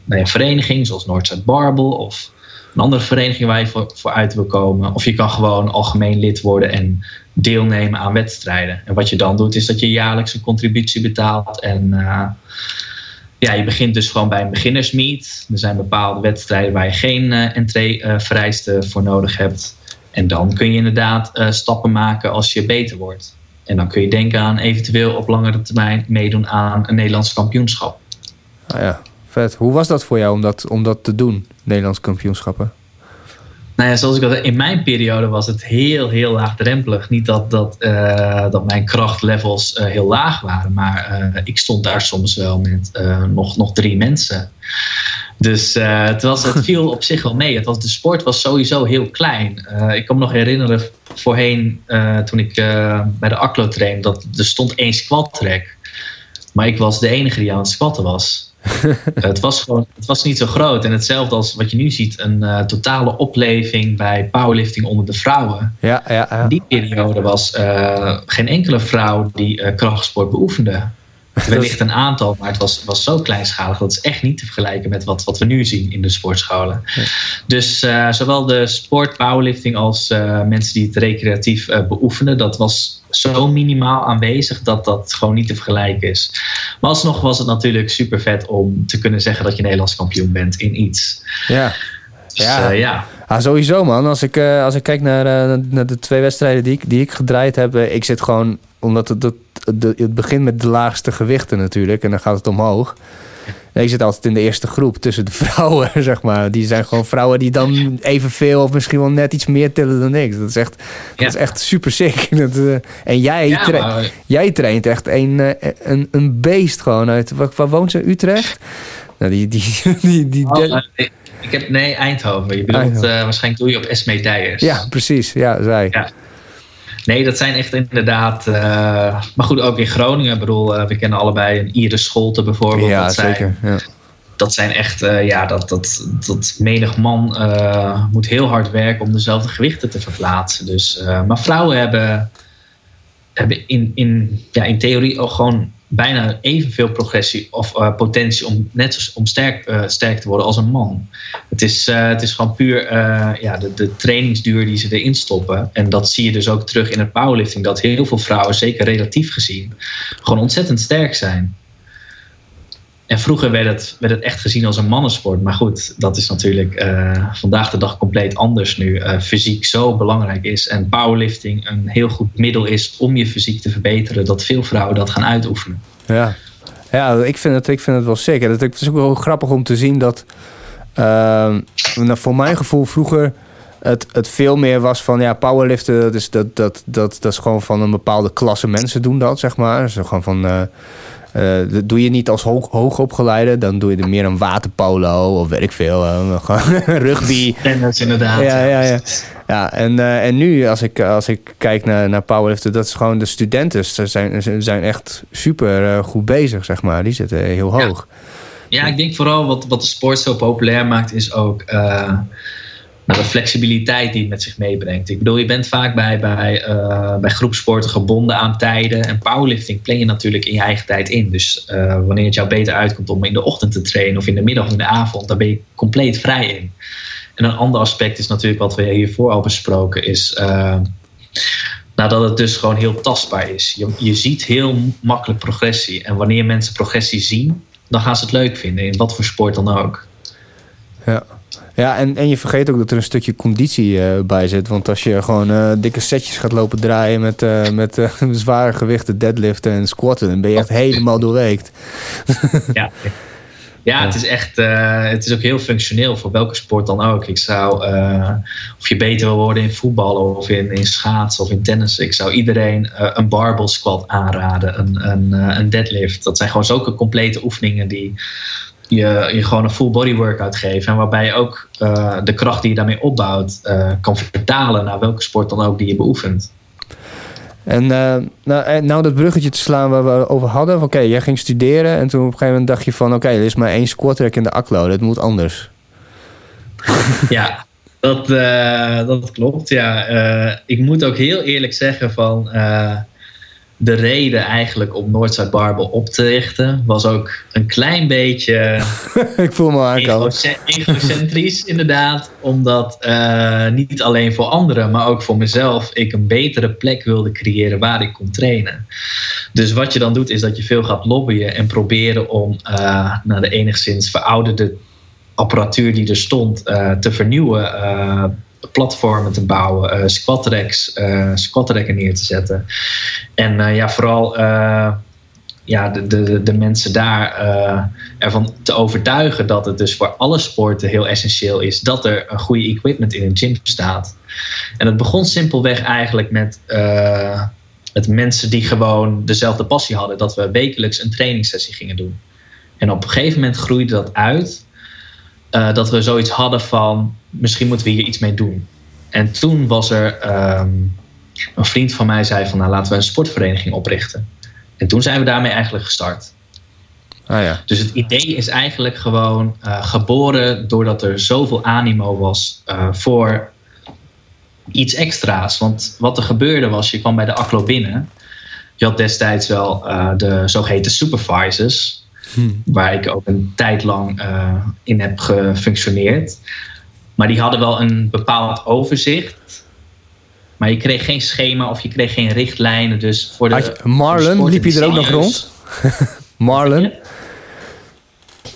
bij een vereniging, zoals Noordzijde Barbel of een andere vereniging waar je voor, voor uit wil komen. Of je kan gewoon algemeen lid worden en deelnemen aan wedstrijden. En wat je dan doet, is dat je jaarlijks een contributie betaalt. En uh, ja, je begint dus gewoon bij een beginnersmeet. Er zijn bepaalde wedstrijden waar je geen uh, entree-vereisten uh, voor nodig hebt. En dan kun je inderdaad stappen maken als je beter wordt. En dan kun je denken aan eventueel op langere termijn meedoen aan een Nederlands kampioenschap. Ah ja, vet. Hoe was dat voor jou om dat, om dat te doen, Nederlands kampioenschappen? Nou ja, zoals ik al zei, in mijn periode was het heel, heel laagdrempelig. Niet dat, dat, uh, dat mijn krachtlevels uh, heel laag waren, maar uh, ik stond daar soms wel met nog, nog drie mensen. Dus het, was, het [laughs] viel op zich wel mee. Het was, de sport was sowieso heel klein. ik kan me nog herinneren, voorheen toen ik bij de ACLO trainde, dat er stond één squat track. Maar ik was de enige die aan het squatten was. [laughs] het, was gewoon, het was niet zo groot. En hetzelfde als wat je nu ziet, een uh, totale opleving bij powerlifting onder de vrouwen. Ja, ja, ja. In die periode was uh, geen enkele vrouw die uh, krachtsport beoefende. [laughs] Wellicht een aantal, maar het was, was zo kleinschalig. Dat is echt niet te vergelijken met wat, wat we nu zien in de sportscholen. Ja. Dus uh, zowel de sport, powerlifting als uh, mensen die het recreatief uh, beoefenen, dat was zo minimaal aanwezig dat dat gewoon niet te vergelijken is. Maar alsnog was het natuurlijk super vet om te kunnen zeggen dat je Nederlands kampioen bent in iets. Ja. Dus, ja. ja. Ah, sowieso man. Als ik, als ik kijk naar, naar de twee wedstrijden die ik, die ik gedraaid heb, ik zit gewoon, omdat het, het, het begint met de laagste gewichten natuurlijk en dan gaat het omhoog. En ik zit altijd in de eerste groep tussen de [laughs] vrouwen, zeg maar. Die zijn gewoon vrouwen die dan evenveel of misschien wel net iets meer tillen dan ik. Dat is echt, dat is echt super sick. [laughs] Dat, uh, en jij, Ja, tra maar- jij traint echt een, eh, een, een beest gewoon uit... Waar, waar woont ze? Utrecht? Nou, die... die, [laughs] die, die, Oh, eh, ik, ik heb, nee, Eindhoven. Je bedoelt, eh, waarschijnlijk doe je op Esme Dijers. ja, precies. Ja, zij. Ja. Nee, dat zijn echt inderdaad. eh, maar goed, ook in Groningen. Ik bedoel, eh, we kennen allebei een Iris Scholte bijvoorbeeld. Ja, dat zijn, zeker. Ja. Dat zijn echt, eh, ja, dat, dat, dat menig man moet heel hard werken om dezelfde gewichten te verplaatsen. Dus, maar vrouwen hebben, hebben in, in, ja, in theorie ook gewoon bijna evenveel progressie of eh, potentie om net zo, om sterk, eh, sterk te worden als een man. Het is, eh, het is gewoon puur ja, de, de trainingsduur die ze erin stoppen. En dat zie je dus ook terug in het powerlifting. Dat heel veel vrouwen, zeker relatief gezien, gewoon ontzettend sterk zijn. En vroeger werd het, werd het echt gezien als een mannensport. Maar goed, dat is natuurlijk eh, vandaag de dag compleet anders nu. eh, fysiek zo belangrijk is. En powerlifting een heel goed middel is om je fysiek te verbeteren. Dat veel vrouwen dat gaan uitoefenen. Ja, ja ik, vind het, ik vind het wel zeker. Het is ook wel grappig om te zien dat... ehm, nou, voor mijn gevoel vroeger... Het, het veel meer was van ja, powerliften, dat is, dat, dat, dat, dat is gewoon van een bepaalde klasse mensen doen dat, zeg maar. Dus gewoon van, eh, dat doe je niet als hoog, hoogopgeleide, dan doe je er meer een waterpolo of weet ik veel, eh, gewoon [laughs] rugby. Inderdaad. Ja, ja, ja. Ja, en, eh, en nu als ik, als ik kijk naar, naar powerliften, dat is gewoon de studenten. Ze zijn, ze zijn echt super goed bezig, zeg maar. Die zitten heel Ja. hoog. Ja, ik denk vooral wat, wat de sport zo populair maakt, is ook de flexibiliteit die het met zich meebrengt. Ik bedoel, je bent vaak bij, bij, eh, bij groepsporten gebonden aan tijden. En powerlifting plan je natuurlijk in je eigen tijd in. Dus eh, wanneer het jou beter uitkomt om in de ochtend te trainen of in de middag of in de avond, daar ben je compleet vrij in. En een ander aspect is natuurlijk wat we hiervoor al besproken, is eh, nou, dat het dus gewoon heel tastbaar is. Je, je ziet heel makkelijk progressie. En wanneer mensen progressie zien, dan gaan ze het leuk vinden, in wat voor sport dan ook. Ja, ja en, en je vergeet ook dat er een stukje conditie eh, bij zit. Want als je gewoon eh, dikke setjes gaat lopen draaien met, eh, met [laughs] zware gewichten, deadliften en squatten, dan ben je echt helemaal doorweekt. Ja, [laughs] ja het is echt, het is ook heel functioneel voor welke sport dan ook. Ik zou, of je beter wil worden in voetbal of in, in schaatsen of in tennis. Ik zou iedereen een barbell squat aanraden, een, een, een deadlift. Dat zijn gewoon zulke complete oefeningen die je, je gewoon een full body workout geven. En waarbij je ook uh, de kracht die je daarmee opbouwt uh, kan vertalen naar welke sport dan ook die je beoefent. En uh, nou, nou dat bruggetje te slaan waar we over hadden. Oké, okay, jij ging studeren en toen op een gegeven moment dacht je van... oké, okay, er is maar één squat rack in de aklo, dat moet anders. [laughs] ja, dat, dat klopt. Ja. Ik moet ook heel eerlijk zeggen van de reden eigenlijk om Northside Barbel op te richten was ook een klein beetje. [laughs] ik voel me aankomen. Egocentrisch, [laughs] inderdaad. Omdat uh, niet alleen voor anderen, maar ook voor mezelf, ik een betere plek wilde creëren waar ik kon trainen. Dus wat je dan doet, is dat je veel gaat lobbyen en proberen om uh, naar de enigszins verouderde apparatuur die er stond uh, te vernieuwen platformen te bouwen, uh, squat racks, uh, squat racken neer te zetten. En uh, ja, vooral ja, de, de, de mensen daar ervan te overtuigen dat het dus voor alle sporten heel essentieel is dat er een goede equipment in een gym staat. En het begon simpelweg eigenlijk met, met mensen die gewoon dezelfde passie hadden, dat we wekelijks een trainingssessie gingen doen. En op een gegeven moment groeide dat uit uh, dat we zoiets hadden van misschien moeten we hier iets mee doen. En toen was er um, een vriend van mij zei van nou laten we een sportvereniging oprichten. En toen zijn we daarmee eigenlijk gestart. Ah, ja. Dus het idee is eigenlijk gewoon uh, geboren doordat er zoveel animo was uh, voor iets extra's. Want wat er gebeurde was, je kwam bij de ACLO binnen. Je had destijds wel de zogeheten supervisors. Hmm. Waar ik ook een tijd lang uh, in heb gefunctioneerd. Maar die hadden wel een bepaald overzicht. Maar je kreeg geen schema of je kreeg geen richtlijnen. Dus voor de, je, Marlon, liep je er ook nog rond? [laughs] Marlon?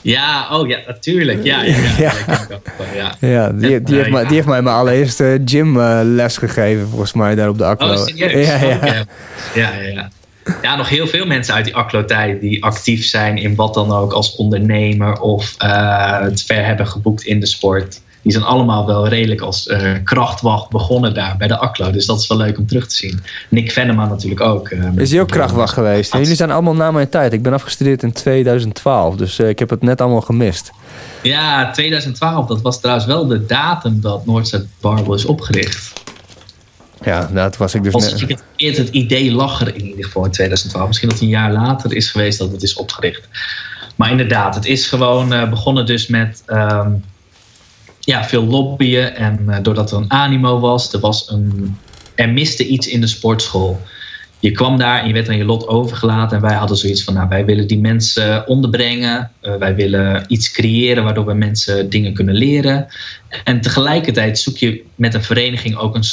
Ja, oh ja, natuurlijk. Ja, ja, ja. [laughs] ja. ja die, die, heeft mij, die heeft mij mijn allereerste gymles uh, gegeven, volgens mij, daar op de Aklo. Oh, serieus? Ja, ja. ja, ja ja, nog heel veel mensen uit die Aklo-tijd die actief zijn in wat dan ook als ondernemer of uh, het ver hebben geboekt in de sport. Die zijn allemaal wel redelijk als uh, krachtwacht begonnen daar bij de Aklo. Dus dat is wel leuk om terug te zien. Nick Venema natuurlijk ook. Uh, is hij ook krachtwacht geweest? Jullie zijn allemaal na mijn tijd. Ik ben afgestudeerd in 2012, dus ik heb het net allemaal gemist. Ja, 2012, dat was trouwens wel de datum dat Noordzee Barbel is opgericht. Ja, dat was ik dus Als net... het, het, het idee lag er in ieder geval in 2012. Misschien dat het een jaar later is geweest dat het is opgericht. Maar inderdaad, het is gewoon uh, begonnen dus met um, ja, veel lobbyen. En uh, doordat er een animo was, er, was een, er miste iets in de sportschool. Je kwam daar en je werd aan je lot overgelaten. En wij hadden zoiets van, nou, wij willen die mensen onderbrengen. Uh, wij willen iets creëren waardoor we mensen dingen kunnen leren. En tegelijkertijd zoek je met een vereniging ook een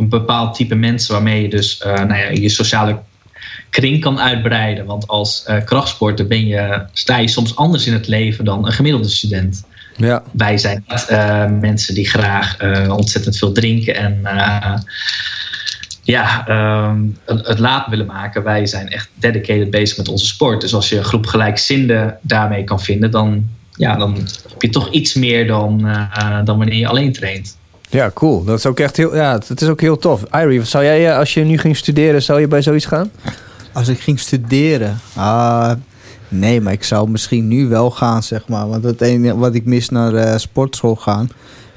een bepaald type mensen waarmee je dus uh, nou ja, je sociale kring kan uitbreiden. Want als uh, krachtsporter ben je, sta je soms anders in het leven dan een gemiddelde student. Ja. Wij zijn niet uh, mensen die graag ontzettend veel drinken en ja, um, het laat willen maken. Wij zijn echt dedicated bezig met onze sport. Dus als je een groep gelijkzinden daarmee kan vinden, dan, ja, dan heb je toch iets meer dan, dan wanneer je alleen traint. Ja, cool. Dat is ook echt heel, ja, het is ook heel tof. Irie, zou jij, eh, als je nu ging studeren, zou je bij zoiets gaan? Als ik ging studeren? Uh, nee, maar ik zou misschien nu wel gaan, zeg maar. Want het enige wat ik mis naar uh, sportschool gaan,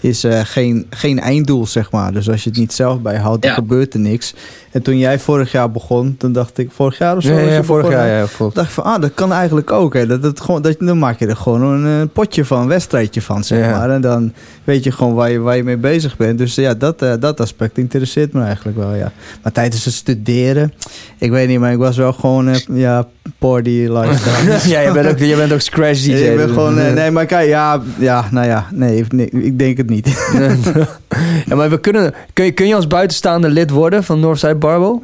is uh, geen, geen einddoel, zeg maar. Dus als je het niet zelf bijhoudt, dan gebeurt er niks. En toen jij vorig jaar begon, dan dacht ik, vorig jaar of zo? Ja, ja vorig jaar, ja, klopt. dacht ik van, ah, dat kan eigenlijk ook. Hè. Dat, het gewoon, dat, dan maak je er gewoon een, potje van, een wedstrijdje van, zeg maar. En dan weet je gewoon waar je, waar je mee bezig bent. Dus ja, dat, uh, dat aspect interesseert me eigenlijk wel, ja. Maar tijdens het studeren, ik weet niet, maar ik was wel gewoon, uh, ja, party lifestyle. [laughs] ja, je bent ook, je bent ook scratch DJ. ik ben gewoon, nee, maar kijk, ja, ja, nou ja, nee, nee ik denk het niet. [laughs] ja, maar we kunnen, kun je, kun je als buitenstaande lid worden van Northside Barbel?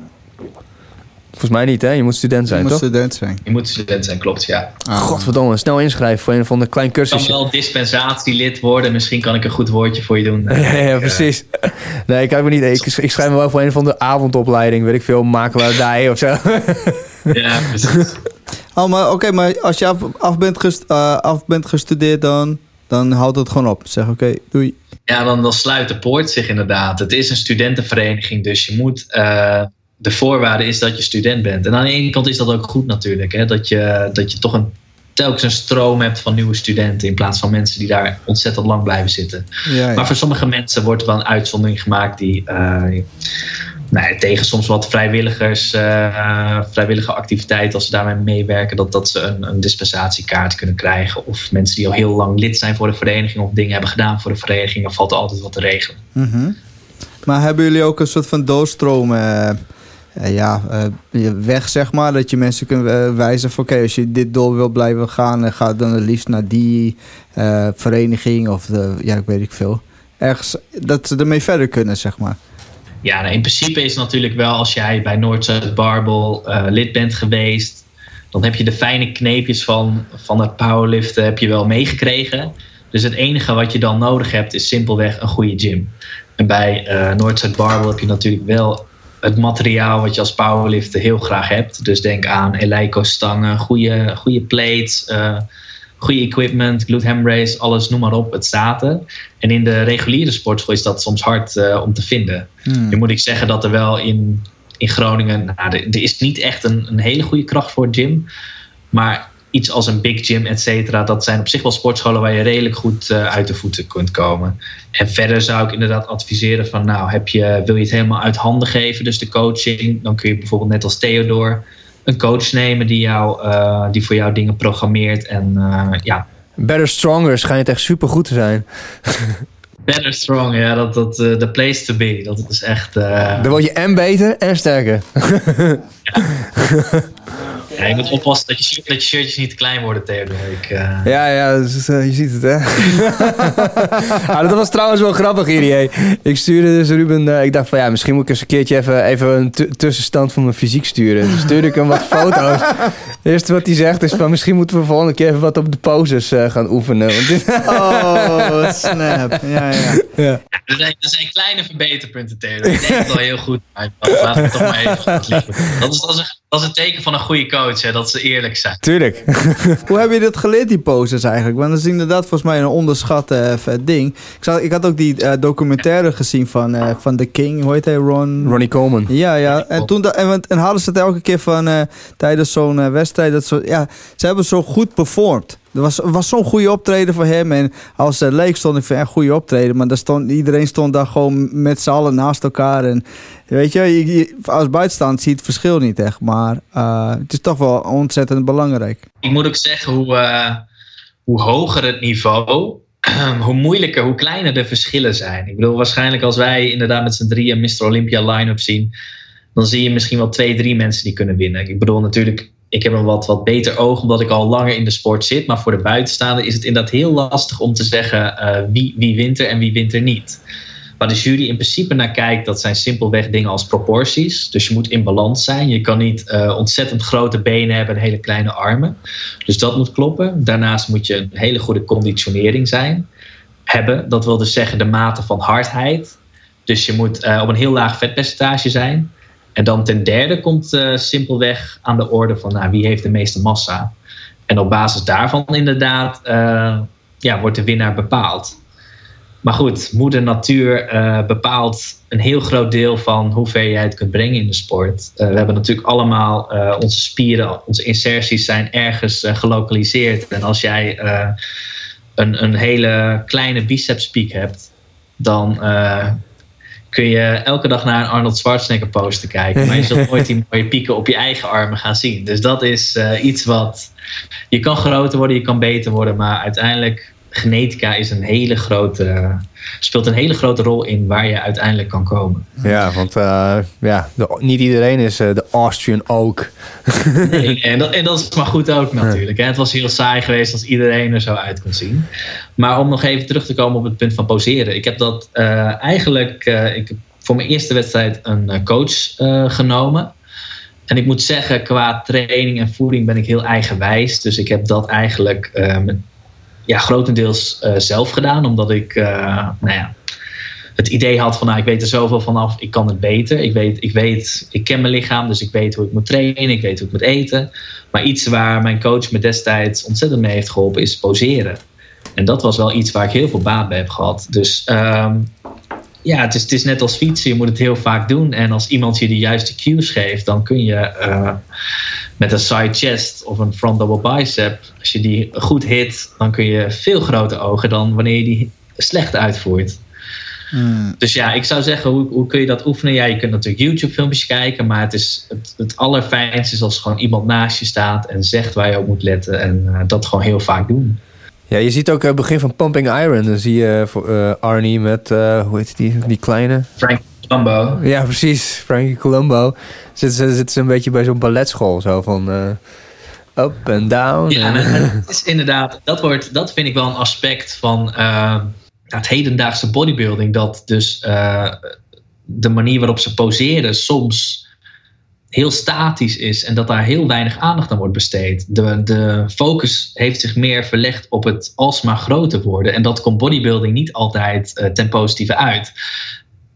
Volgens mij niet, hè? Je moet student zijn, je toch? Je moet student zijn. Je moet student zijn, klopt, ja. Oh. Godverdomme, snel inschrijven voor een van de klein cursus. Ik kan wel dispensatielid worden. Misschien kan ik een goed woordje voor je doen. [laughs] ja, ja, precies. [laughs] Nee, ik, me niet, ik, ik schrijf me wel voor een van de avondopleiding. Weet ik veel, makelaardij of zo. ja, precies. Oh, maar oké, okay, maar als je af, af, bent, gest, uh, af bent gestudeerd, dan, dan houdt het gewoon op. Zeg oké, okay, doei. Ja, dan, dan sluit de poort zich inderdaad. Het is een studentenvereniging, dus je moet... Uh, de voorwaarde is dat je student bent. En aan de ene kant is dat ook goed natuurlijk. Hè? Dat, je, dat je toch een telkens een stroom hebt van nieuwe studenten in plaats van mensen die daar ontzettend lang blijven zitten. Ja, ja. Maar voor sommige mensen wordt er wel een uitzondering gemaakt die uh, nou ja, tegen soms wat vrijwilligers, uh, vrijwillige activiteiten, als ze daarmee meewerken, dat, dat ze een, een, dispensatiekaart kunnen krijgen. Of mensen die al heel lang lid zijn voor de vereniging of dingen hebben gedaan voor de vereniging, dan valt er altijd wat te regelen. Mm. Maar hebben jullie ook een soort van doorstroom? Uh, ja, uh, weg zeg maar. Dat je mensen kunt wijzen van oké, als je dit door wil blijven gaan, ga dan het liefst naar die vereniging of de, ja, ik weet ik veel. Ergens dat ze ermee verder kunnen, zeg maar. Ja, nou, in principe is het natuurlijk wel als jij bij Noord-Zuid Barbel lid bent geweest, dan heb je de fijne kneepjes van, van het powerliften heb je wel meegekregen. Dus het enige wat je dan nodig hebt is simpelweg een goede gym. En bij Noord-Zuid Barbel heb je natuurlijk wel het materiaal wat je als powerlifter heel graag hebt. Dus denk aan Eleiko-stangen, goede, goede plates, uh, goede equipment, glute ham race, alles, noem maar op, het staat er. En in de reguliere sportschool is dat soms hard uh, om te vinden. Hmm. Nu moet ik zeggen dat er wel in, in Groningen, nou, er, er is niet echt een, een hele goede kracht voor gym. Maar iets als een big gym, et cetera, dat zijn op zich wel sportscholen waar je redelijk goed uh, uit de voeten kunt komen. En verder zou ik inderdaad adviseren van, nou, heb je, wil je het helemaal uit handen geven, dus de coaching, dan kun je bijvoorbeeld net als Theodor een coach nemen die, jou, uh, die voor jou dingen programmeert en uh, ja. Better Stronger schijnt echt super goed te zijn. [laughs] Better Strong, ja, dat, dat, the place to be. Dat is echt... Dan word je en beter en sterker. ja. [laughs] Ja, je moet oppassen dat je, dat je shirtjes niet te klein worden, Theodor. Ik, uh... Ja, ja, dus, uh, je ziet het, hè. [laughs] ah, dat was trouwens wel grappig, hier. Ik stuurde dus Ruben... Uh, ik dacht van, ja, misschien moet ik eens een keertje even, even een tussenstand van mijn fysiek sturen. Dus stuurde ik hem wat [laughs] foto's. Het eerste wat hij zegt is van... Misschien moeten we volgende keer even wat op de poses gaan oefenen. Want oh, snap. Ja, ja. ja. Er, zijn, er zijn kleine verbeterpunten, Theodor. Ik denk het al heel goed. Maar laten we toch maar even dat is, dat, is een, dat is een teken van een goede coach, hè, dat ze eerlijk zijn. Tuurlijk. [laughs] Hoe heb je dit geleerd, die poses eigenlijk? Want dat is inderdaad volgens mij een onderschat uh, ding. Ik, zag, ik had ook die uh, documentaire gezien van, uh, van The King. Hoe heet hij? Ron... Ronnie Coleman. Ja, ja. En, toen da en, en hadden ze het elke keer van tijdens zo'n wedstrijd. Dat zo, ja, ze hebben zo goed performed. Er was, was zo'n goede optreden voor hem. En als het leek stond ik van een goede optreden. Maar daar stond, iedereen stond daar gewoon met z'n allen naast elkaar. En weet je, als buitenstaand zie je het verschil niet echt. Maar uh, het is toch wel ontzettend belangrijk. Ik moet ook zeggen, hoe, uh, hoe hoger het niveau, [clears throat] hoe moeilijker, hoe kleiner de verschillen zijn. Ik bedoel, waarschijnlijk als wij inderdaad met z'n drieën Mr. Olympia line-up zien... dan zie je misschien wel twee, drie mensen die kunnen winnen. Ik bedoel natuurlijk ik heb een wat, wat beter oog omdat ik al langer in de sport zit. Maar voor de buitenstaander is het inderdaad heel lastig om te zeggen uh, wie, wie wint er en wie wint er niet. Waar de jury in principe naar kijkt, dat zijn simpelweg dingen als proporties. Dus je moet in balans zijn. Je kan niet uh, ontzettend grote benen hebben en hele kleine armen. Dus dat moet kloppen. Daarnaast moet je een hele goede conditionering zijn, hebben. Dat wil dus zeggen de mate van hardheid. Dus je moet uh, op een heel laag vetpercentage zijn. En dan ten derde komt uh, simpelweg aan de orde van nou, wie heeft de meeste massa. En op basis daarvan inderdaad uh, ja, wordt de winnaar bepaald. Maar goed, moeder natuur uh, bepaalt een heel groot deel van hoe ver jij het kunt brengen in de sport. we hebben natuurlijk allemaal onze spieren, onze inserties zijn ergens gelokaliseerd. En als jij een, een hele kleine bicepspiek hebt, dan kun je elke dag naar een Arnold Schwarzenegger poster kijken. Maar je zult [laughs] nooit die mooie pieken op je eigen armen gaan zien. Dus dat is uh, iets wat. Je kan groter worden, je kan beter worden. Maar uiteindelijk, genetica is een hele grote, speelt een hele grote rol in waar je uiteindelijk kan komen. Ja, want uh, ja, de, niet iedereen is uh, de Austrian Oak. nee, en, dat, en dat is maar goed ook natuurlijk. Hè. Het was heel saai geweest als iedereen er zo uit kon zien. Maar om nog even terug te komen op het punt van poseren. Ik heb dat uh, eigenlijk ik heb voor mijn eerste wedstrijd een coach genomen. En ik moet zeggen, qua training en voeding ben ik heel eigenwijs. Dus ik heb dat eigenlijk ja, grotendeels uh, zelf gedaan. Omdat ik uh, nou ja, het idee had van nou, ik weet er zoveel vanaf, ik kan het beter. Ik weet, ik weet, ik ken mijn lichaam, dus ik weet hoe ik moet trainen, ik weet hoe ik moet eten. Maar iets waar mijn coach me destijds ontzettend mee heeft geholpen is poseren. En dat was wel iets waar ik heel veel baat bij heb gehad. Dus um, ja, het is, het is net als fietsen. Je moet het heel vaak doen. En als iemand je de juiste cues geeft, dan kun je uh, met een side chest of een front double bicep, als je die goed hit, dan kun je veel groter ogen dan wanneer je die slecht uitvoert. Hmm. Dus ja, ik zou zeggen, hoe, hoe kun je dat oefenen? Ja, je kunt natuurlijk YouTube-filmpjes kijken, maar het, is het, het allerfijnste is als gewoon iemand naast je staat en zegt waar je op moet letten en uh, dat gewoon heel vaak doen. Ja, je ziet ook het begin van Pumping Iron. Dan zie je uh, Arnie met, uh, hoe heet die, die kleine? Frank Colombo. Ja, precies. Frankie Colombo. Zitten ze, zitten ze een beetje bij zo'n balletschool. Zo van uh, up and down. Ja, het is inderdaad, dat, wordt, dat vind ik wel een aspect van het hedendaagse bodybuilding. Dat dus de manier waarop ze poseren soms heel statisch is en dat daar heel weinig aandacht aan wordt besteed. De, de focus heeft zich meer verlegd op het alsmaar groter worden. En dat komt bodybuilding niet altijd uh, ten positieve uit.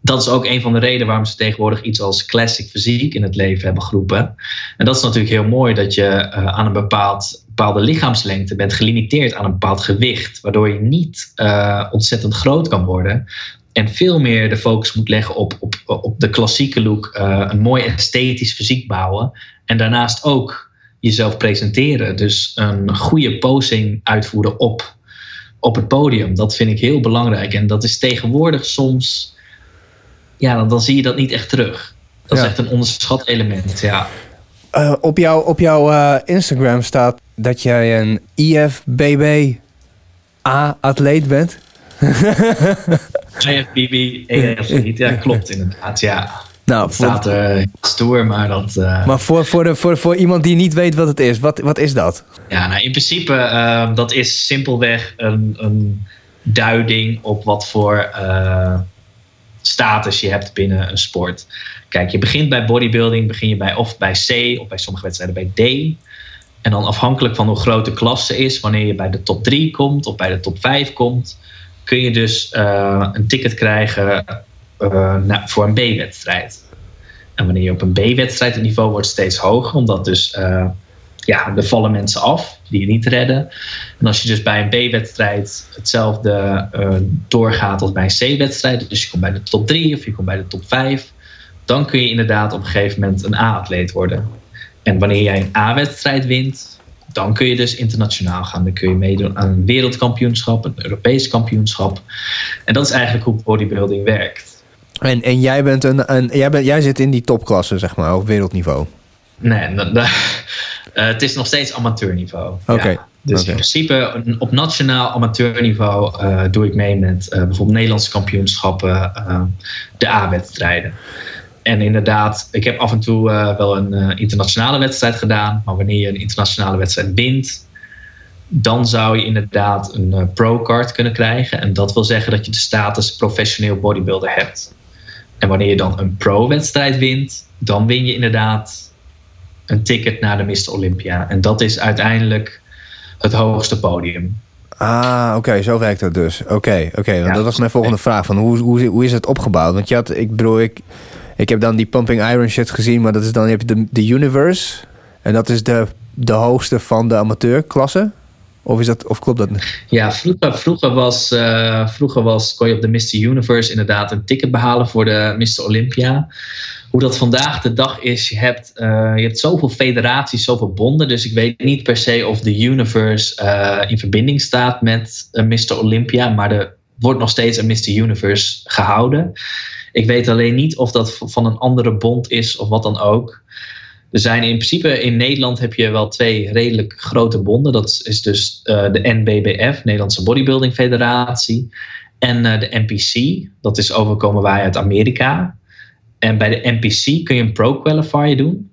Dat is ook een van de redenen waarom ze tegenwoordig iets als classic fysiek in het leven hebben geroepen. En dat is natuurlijk heel mooi dat je uh, aan een bepaald, bepaalde lichaamslengte bent gelimiteerd aan een bepaald gewicht, waardoor je niet uh, ontzettend groot kan worden en veel meer de focus moet leggen op, op, op de klassieke look, uh, een mooi esthetisch fysiek bouwen. En daarnaast ook jezelf presenteren. Dus een goede posing uitvoeren op, op het podium. Dat vind ik heel belangrijk. En dat is tegenwoordig soms, ja, dan, dan zie je dat niet echt terug. Dat is echt een onderschat element, ja. Uh, op, jou, op jouw uh, Instagram staat dat jij een IFBB A-atleet bent. [laughs] IFBB, EF Ja, klopt inderdaad. Ja. Nou, het staat uh, stoer, maar dat... Uh... Maar voor, voor, de, voor, voor iemand die niet weet wat het is, wat, wat is dat? Ja, nou in principe, uh, dat is simpelweg een, een duiding op wat voor status je hebt binnen een sport. Kijk, je begint bij bodybuilding, begin je bij of bij C of bij sommige wedstrijden bij D. En dan afhankelijk van hoe groot de klasse is, wanneer je bij de top 3 komt of bij de top 5 komt, kun je dus uh, een ticket krijgen uh, voor een B-wedstrijd. En wanneer je op een B-wedstrijd, het niveau wordt steeds hoger, omdat dus uh, ja, er vallen mensen af die je niet redden. En als je dus bij een B-wedstrijd hetzelfde doorgaat als bij een C-wedstrijd, dus je komt bij de top 3 of je komt bij de top 5, dan kun je inderdaad op een gegeven moment een A-atleet worden. En wanneer jij een A-wedstrijd wint, dan kun je dus internationaal gaan. Dan kun je meedoen aan een wereldkampioenschap, een Europees kampioenschap. En dat is eigenlijk hoe bodybuilding werkt. En, en jij, bent een, een, jij, bent, jij zit in die topklasse, zeg maar, op wereldniveau? Nee, dat, dat, uh, het is nog steeds amateurniveau. Oké. Ja. Dus okay. in principe op nationaal amateurniveau uh, doe ik mee met uh, bijvoorbeeld Nederlandse kampioenschappen, de A-wedstrijden. En inderdaad, ik heb af en toe uh, wel een uh, internationale wedstrijd gedaan. Maar wanneer je een internationale wedstrijd wint, dan zou je inderdaad een uh, pro-card kunnen krijgen. En dat wil zeggen dat je de status professioneel bodybuilder hebt. En wanneer je dan een pro-wedstrijd wint, dan win je inderdaad een ticket naar de Mr. Olympia. En dat is uiteindelijk het hoogste podium. Ah, oké, okay, zo werkt dat dus. Oké, okay, oké. Okay, ja, dat was mijn volgende vraag. Van hoe, hoe, hoe is het opgebouwd? Want je had, ik bedoel, ik, ik heb dan die Pumping Iron shit gezien, maar dat is dan je de, de Universe. En dat is de, de hoogste van de amateurklasse. Of, is dat, of klopt dat niet? Ja, vroeger, vroeger, was, uh, vroeger was, kon je op de Mr. Universe inderdaad een ticket behalen voor de Mr. Olympia. Hoe dat vandaag de dag is, je hebt, uh, je hebt zoveel federaties, zoveel bonden. Dus ik weet niet per se of de Universe uh, in verbinding staat met Mr. Olympia. Maar er wordt nog steeds een Mr. Universe gehouden. Ik weet alleen niet of dat van een andere bond is of wat dan ook. Er zijn in principe in Nederland heb je wel twee redelijk grote bonden. Dat is dus uh, de NBBF, Nederlandse Bodybuilding Federatie. En uh, de NPC, dat is overkomen wij uit Amerika. En bij de NPC kun je een pro-qualifier doen.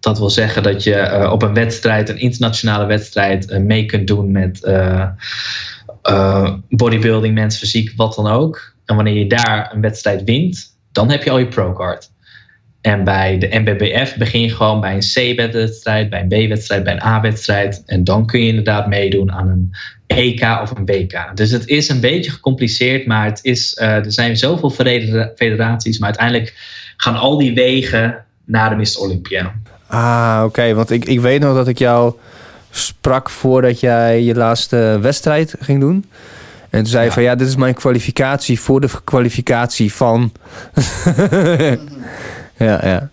Dat wil zeggen dat je uh, op een wedstrijd, een internationale wedstrijd, mee kunt doen met bodybuilding, mensfysiek, wat dan ook. En wanneer je daar een wedstrijd wint, dan heb je al je pro-card. En bij de NBBF begin je gewoon bij een C-wedstrijd, bij een B-wedstrijd, bij een A-wedstrijd. En dan kun je inderdaad meedoen aan een EK of een WK. Dus het is een beetje gecompliceerd, maar het is, uh, er zijn zoveel federaties. Maar uiteindelijk gaan al die wegen naar de Mr. Olympia. Ah, oké. Want ik, ik weet nog dat ik jou sprak voordat jij je laatste wedstrijd ging doen. En toen zei je Ja. van ja, dit is mijn kwalificatie voor de kwalificatie van. [laughs] ja, ja.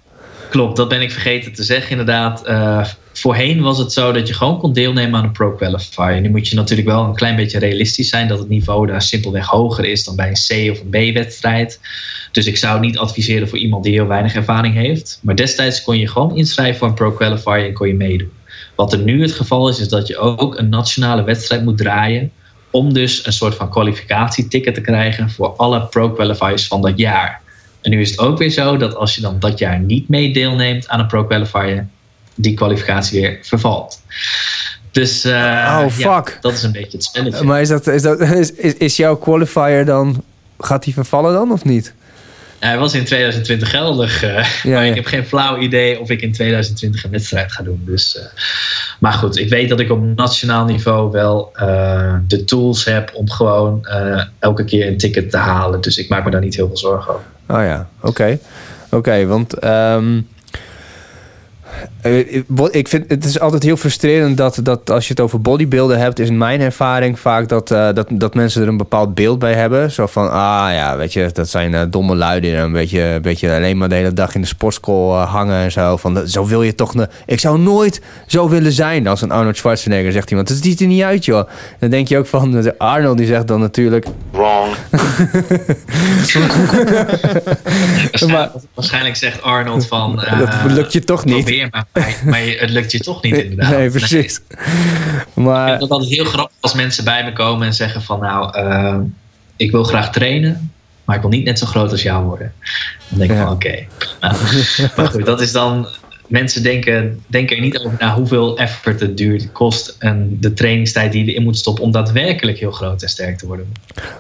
Klopt, dat ben ik vergeten te zeggen inderdaad. Eh, voorheen was het zo dat je gewoon kon deelnemen aan een Pro Qualifier. Nu moet je natuurlijk wel een klein beetje realistisch zijn dat het niveau daar simpelweg hoger is dan bij een C of een B-wedstrijd. Dus ik zou het niet adviseren voor iemand die heel weinig ervaring heeft. Maar destijds kon je gewoon inschrijven voor een Pro Qualifier en kon je meedoen. Wat er nu het geval is, is dat je ook een nationale wedstrijd moet draaien. Om dus een soort van kwalificatieticket te krijgen voor alle Pro Qualifiers van dat jaar. En nu is het ook weer zo dat als je dan dat jaar niet mee deelneemt aan een Pro Qualifier, die kwalificatie weer vervalt. Dus eh, Oh, ja, fuck. dat is een beetje het spelletje. Maar is, dat, is, dat, [laughs] is, is, is jouw qualifier dan. Gaat die vervallen dan of niet? Hij was in 2020 geldig, eh, Ja, [laughs] maar ja. ik heb geen flauw idee of ik in 2020 een wedstrijd ga doen. Dus, eh, maar goed, ik weet dat ik op nationaal niveau wel eh, de tools heb om gewoon elke keer een ticket te halen. Dus ik maak me daar niet heel veel zorgen over. Oh ja, oké. Oké, want ehm, eh, ik vind het is altijd heel frustrerend dat, dat als je het over bodybuilden hebt, is in mijn ervaring vaak dat, eh, dat, dat mensen er een bepaald beeld bij hebben. Zo van, ah ja, weet je, dat zijn eh, domme lui die een beetje, een beetje alleen maar de hele dag in de sportschool eh, hangen en zo. Van, zo wil je toch, ne- ik zou nooit zo willen zijn als een Arnold Schwarzenegger, zegt iemand. Het ziet er niet uit, joh. Dan denk je ook van, [laughs] eh, Arnold die zegt dan natuurlijk, Wrong. [laughs] [laughs] Waarschijnlijk, waarschijnlijk zegt Arnold van... eh, dat lukt je toch niet. Probeer maar, maar, het lukt je toch niet [laughs] inderdaad. Nee, precies. Ik Maar vind het altijd heel grappig als mensen bij me komen en zeggen van nou, eh, ik wil graag trainen, maar ik wil niet net zo groot als jou worden. Dan denk ik Ja. van oké. Nou, [laughs] maar goed, dat is dan. Mensen denken, denken er niet over na hoeveel effort het duurt, kost en de trainingstijd die je erin moet stoppen om daadwerkelijk heel groot en sterk te worden.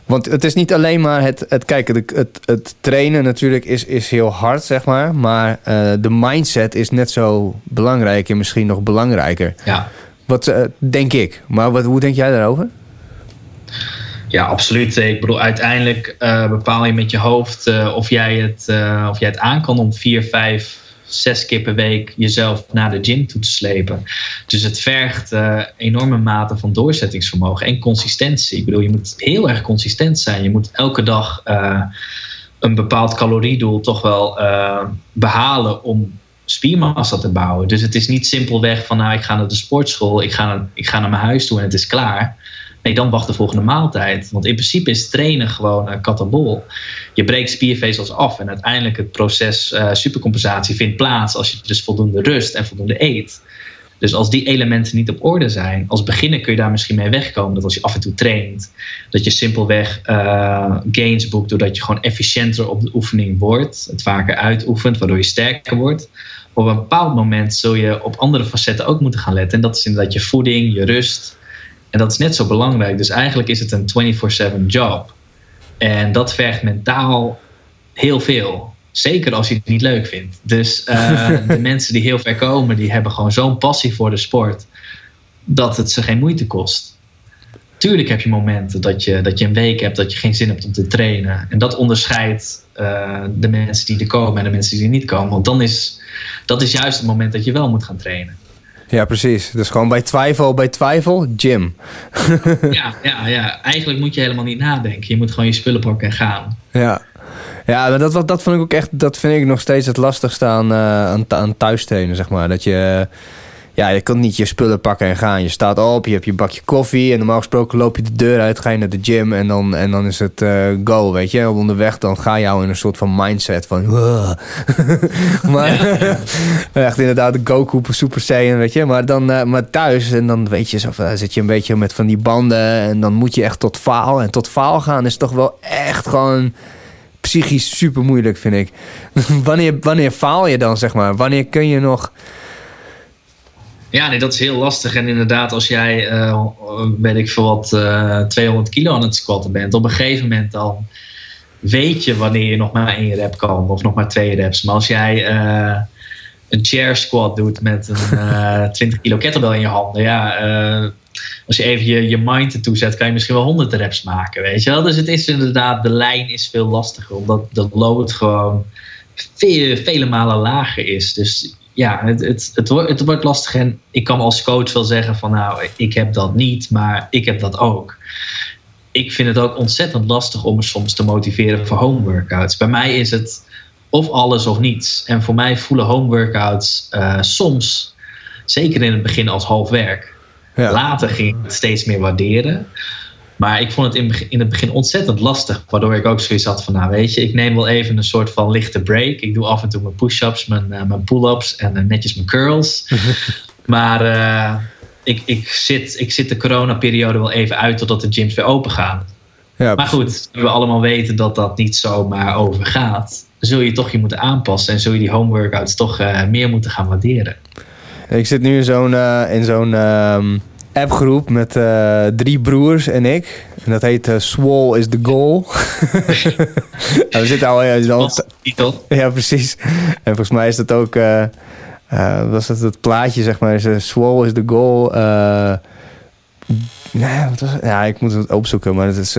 Want het is niet alleen maar het, het kijken, het, het, het trainen natuurlijk is, is heel hard, zeg maar. Maar eh, de mindset is net zo belangrijk en misschien nog belangrijker. Ja, Wat eh, denk ik. Maar wat, hoe denk jij daarover? ja absoluut. Ik bedoel, uiteindelijk eh, bepaal je met je hoofd of, jij het, of jij het aan kan om vier, vijf, zes keer per week jezelf naar de gym toe te slepen. Dus het vergt eh, enorme mate van doorzettingsvermogen en consistentie. Ik bedoel, je moet heel erg consistent zijn. Je moet elke dag eh, een bepaald caloriedoel toch wel eh, behalen om spiermassa te bouwen. Dus het is niet simpelweg van nou, ik ga naar de sportschool, ik ga naar, ik ga naar mijn huis toe en het is klaar. Nee, dan wacht de volgende maaltijd. Want in principe is trainen gewoon een katabol. Je breekt spiervezels af en uiteindelijk het proces eh, supercompensatie vindt plaats als je dus voldoende rust en voldoende eet. Dus als die elementen niet op orde zijn, als beginner kun je daar misschien mee wegkomen. Dat als je af en toe traint, dat je simpelweg eh, gains boekt doordat je gewoon efficiënter op de oefening wordt. Het vaker uitoefent, waardoor je sterker wordt. Op een bepaald moment zul je op andere facetten ook moeten gaan letten. En dat is inderdaad je voeding, je rust. En dat is net zo belangrijk. Dus eigenlijk is het een 24/7 job. En dat vergt mentaal heel veel. Zeker als je het niet leuk vindt. Dus eh, [laughs] de mensen die heel ver komen, die hebben gewoon zo'n passie voor de sport. Dat het ze geen moeite kost. Tuurlijk heb je momenten dat je, dat je een week hebt dat je geen zin hebt om te trainen. En dat onderscheidt eh, de mensen die er komen en de mensen die er niet komen. Want dan is dat is juist het moment dat je wel moet gaan trainen. Ja, precies. Dus gewoon bij twijfel, bij twijfel, gym. [laughs] Ja, ja, ja, eigenlijk moet je helemaal niet nadenken. Je moet gewoon je spullen pakken en gaan. Ja. Ja, maar dat, dat vond ik ook echt, dat vind ik nog steeds het lastigste aan, eh, aan, aan thuis trainen, zeg maar. Dat je, ja, je kan niet je spullen pakken en gaan. Je staat op, je hebt je bakje koffie en normaal gesproken loop je de deur uit, ga je naar de gym en dan, en dan is het eh, go, weet je. Onderweg dan ga je jou in een soort van mindset van, [laughs] [laughs] echt inderdaad de Goku Super Saiyan, weet je. Maar dan, eh, maar thuis en dan weet je, zo, zit je een beetje met van die banden en dan moet je echt tot faal. En tot faal gaan is toch wel echt gewoon psychisch super moeilijk, vind ik. [laughs] wanneer, wanneer faal je dan, zeg maar? Wanneer kun je nog... Ja, nee, dat is heel lastig. En inderdaad, als jij, eh, weet ik veel wat, eh 200 kilo aan het squatten bent, op een gegeven moment dan weet je wanneer je nog maar één rep kan of nog maar twee reps. Maar als jij eh, een chair squat doet met een eh [laughs] 20 kilo kettlebell in je handen, ja, als je even je, je mind ertoe zet, kan je misschien wel 100 reps maken, weet je wel. Dus het is inderdaad, de lijn is veel lastiger, omdat de load gewoon vele malen lager is. Dus ja, het, het, het, wordt, het wordt lastig. En ik kan als coach wel zeggen van nou, ik heb dat niet, maar ik heb dat ook. ik vind het ook ontzettend lastig om me soms te motiveren voor home workouts. Bij mij is het of alles of niets. En voor mij voelen home workouts uh, soms, zeker in het begin, als half werk. Ja. Later ging ik het steeds meer waarderen. Maar ik vond het in, in het begin ontzettend lastig. Waardoor ik ook zoiets had van, nou weet je, ik neem wel even een soort van lichte break. Ik doe af en toe mijn push-ups, mijn, uh, mijn pull-ups en uh, netjes mijn curls. [laughs] maar uh, ik, ik, zit, ik zit de coronaperiode wel even uit totdat de gyms weer open gaan. Ja, maar goed, we allemaal weten dat dat niet zomaar overgaat. Zul je toch je moeten aanpassen en zul je die home workouts toch meer moeten gaan waarderen. Ik zit nu in zo'n in zo'n um appgroep met uh, drie broers en ik. En dat heet uh, Swole is the Goal. [laughs] we zitten al... Ja, al ja, precies. En volgens mij is dat ook... Uh, was dat het plaatje, zeg maar. Is, Swole is the Goal. nee, wat was het? Ja, ik moet het opzoeken. Maar het is...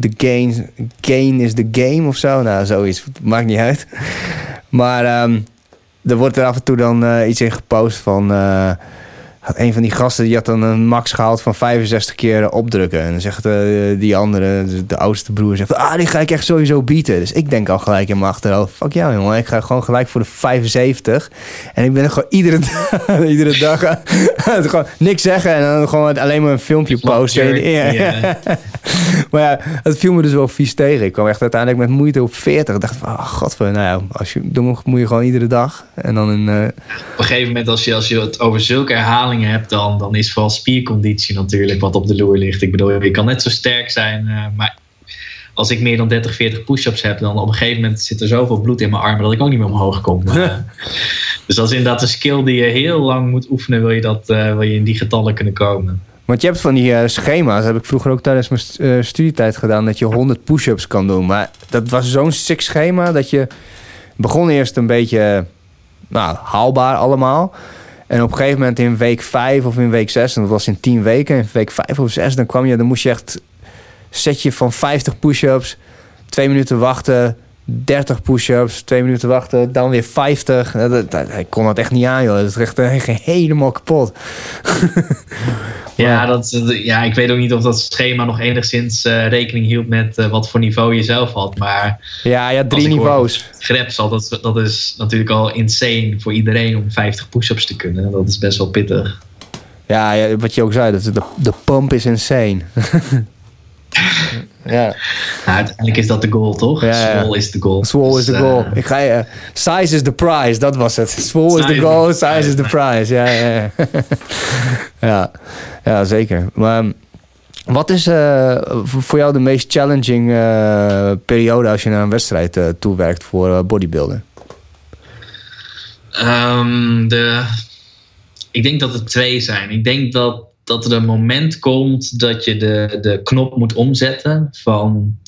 the gain, gain is the game of zo. Nou, zoiets. Maakt niet uit. Maar um, er wordt er af en toe dan iets in gepost van een van die gasten die had dan een max gehaald van 65 keer opdrukken. En dan zegt uh, die andere, de oudste broer, zegt: Ah, die ga ik echt sowieso bieten. Dus ik denk al gelijk in mijn achterhoofd: Fuck jou, jongen. Ik ga gewoon gelijk voor de 75. En ik ben gewoon iedere, [laughs] iedere dag [laughs] gewoon niks zeggen en dan gewoon alleen maar een filmpje posten. Ja. [laughs] maar ja, het viel me dus wel vies tegen. Ik kwam echt uiteindelijk met moeite op 40. Ik dacht: van, oh, god, nou ja, als je, dan moet je gewoon iedere dag. En dan een. Uh... Op een gegeven moment, als je, als je het over zulke herhalingen hebt, dan, dan is vooral spierconditie natuurlijk wat op de loer ligt. Ik bedoel, je kan net zo sterk zijn, uh, maar als ik meer dan 30, 40 push-ups heb, dan op een gegeven moment zit er zoveel bloed in mijn armen dat ik ook niet meer omhoog kom. Uh, [laughs] dus dat is inderdaad een skill die je heel lang moet oefenen, wil je, dat, uh, wil je in die getallen kunnen komen. Want je hebt van die uh, schema's, dat heb ik vroeger ook tijdens mijn uh, studietijd gedaan, dat je 100 push-ups kan doen. Maar dat was zo'n sick schema dat je begon eerst een beetje nou, haalbaar allemaal. En op een gegeven moment in week 5 of in week 6, en dat was in 10 weken, in week 5 of 6, dan kwam je, dan moest je echt setje van 50 push-ups, 2 minuten wachten, 30 push-ups, 2 minuten wachten, dan weer 50. Hij kon dat echt niet aan, joh. Dat is echt [laughs] helemaal kapot. [laughs] Ja, dat, ja, ik weet ook niet of dat schema nog enigszins uh, rekening hield met uh, wat voor niveau je zelf had. Maar ja, ja drie niveaus. Greps dat, dat is natuurlijk al insane voor iedereen om 50 push-ups te kunnen. Dat is best wel pittig. Ja, ja wat je ook zei, dat de, de pump is insane. [laughs] [laughs] ja. Nou, uiteindelijk is dat de goal, toch? Ja, Swole is de goal. Swole is de dus, goal. Uh, Ik ga je, size is the prize, dat was het. Swole is the goal, size is the prize. Ja, ja. ja. [laughs] ja, zeker. Maar wat is uh, voor jou de meest challenging uh, periode als je naar een wedstrijd toewerkt voor bodybuilden? Um, de, ik denk dat er twee zijn. Ik denk dat dat er een moment komt dat je de, de knop moet omzetten van.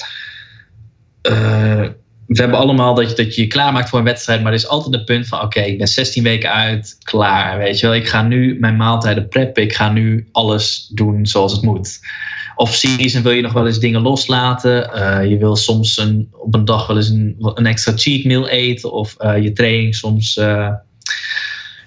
Uh, we hebben allemaal dat je, dat je je klaarmaakt voor een wedstrijd, maar er is altijd een punt van: oké, ik ben 16 weken uit, klaar. Weet je wel, ik ga nu mijn maaltijden preppen, ik ga nu alles doen zoals het moet. Of season wil je nog wel eens dingen loslaten. Uh, je wil soms een, op een dag wel eens een, een extra cheat meal eten, of uh, je training soms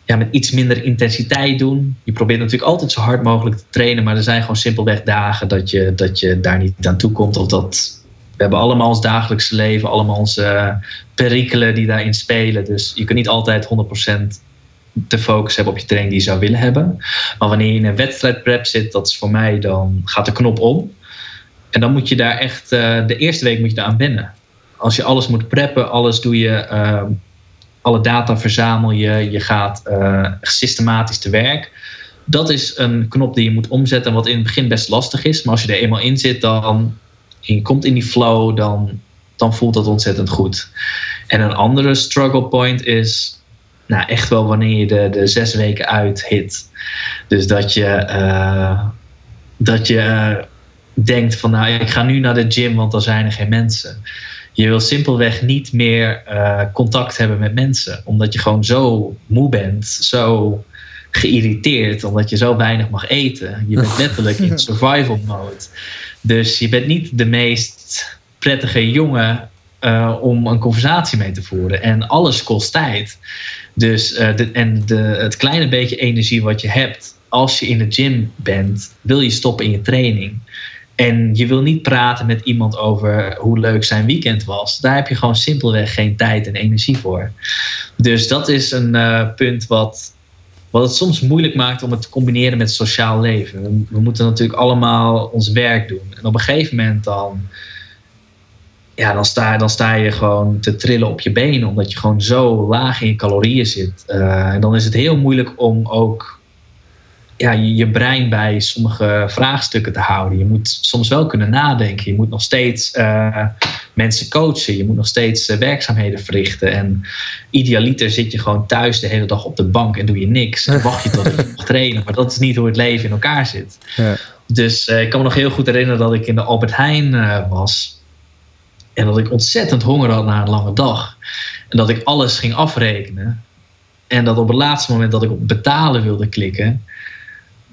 ja, met iets minder intensiteit doen. Je probeert natuurlijk altijd zo hard mogelijk te trainen, maar er zijn gewoon simpelweg dagen dat je, dat je daar niet aan toe komt. Of dat we hebben allemaal ons dagelijkse leven, allemaal onze uh, perikelen die daarin spelen. Dus je kunt niet altijd 100% de focus hebben op je training die je zou willen hebben. Maar wanneer je in een wedstrijdprep zit, dat is voor mij, dan gaat de knop om. En dan moet je daar echt, uh, de eerste week moet je daar aan wennen. Als je alles moet preppen, alles doe je uh, alle data verzamel je, je gaat uh, systematisch te werk. Dat is een knop die je moet omzetten, wat in het begin best lastig is. Maar als je er eenmaal in zit, dan je komt in die flow, dan, dan voelt dat ontzettend goed. En een andere struggle point is nou, echt wel wanneer je de, de zes weken uit hit. Dus dat je, uh, dat je denkt van nou, ik ga nu naar de gym, want dan zijn er geen mensen. Je wil simpelweg niet meer uh, contact hebben met mensen. Omdat je gewoon zo moe bent, zo geïrriteerd, omdat je zo weinig mag eten. Je bent letterlijk in [laughs] survival mode. Dus je bent niet de meest prettige jongen uh, om een conversatie mee te voeren. En alles kost tijd. Dus uh, de, en de, het kleine beetje energie wat je hebt als je in de gym bent, wil je stoppen in je training. En je wil niet praten met iemand over hoe leuk zijn weekend was. Daar heb je gewoon simpelweg geen tijd en energie voor. Dus dat is een uh, punt wat, wat het soms moeilijk maakt om het te combineren met sociaal leven. We, moeten natuurlijk allemaal ons werk doen. En op een gegeven moment dan, ja, dan, sta, dan sta je gewoon te trillen op je benen. Omdat je gewoon zo laag in je calorieën zit. Uh, en dan is het heel moeilijk om ook ja, je, je, brein bij sommige vraagstukken te houden. Je moet soms wel kunnen nadenken. Je moet nog steeds uh, mensen coachen. Je moet nog steeds uh, werkzaamheden verrichten. En idealiter zit je gewoon thuis de hele dag op de bank en doe je niks. En wacht je tot je [laughs] mag trainen. Maar dat is niet hoe het leven in elkaar zit. Ja. Dus uh, ik kan me nog heel goed herinneren dat ik in de Albert Heijn was. En dat ik ontzettend honger had na een lange dag. En dat ik alles ging afrekenen. En dat op het laatste moment dat ik op betalen wilde klikken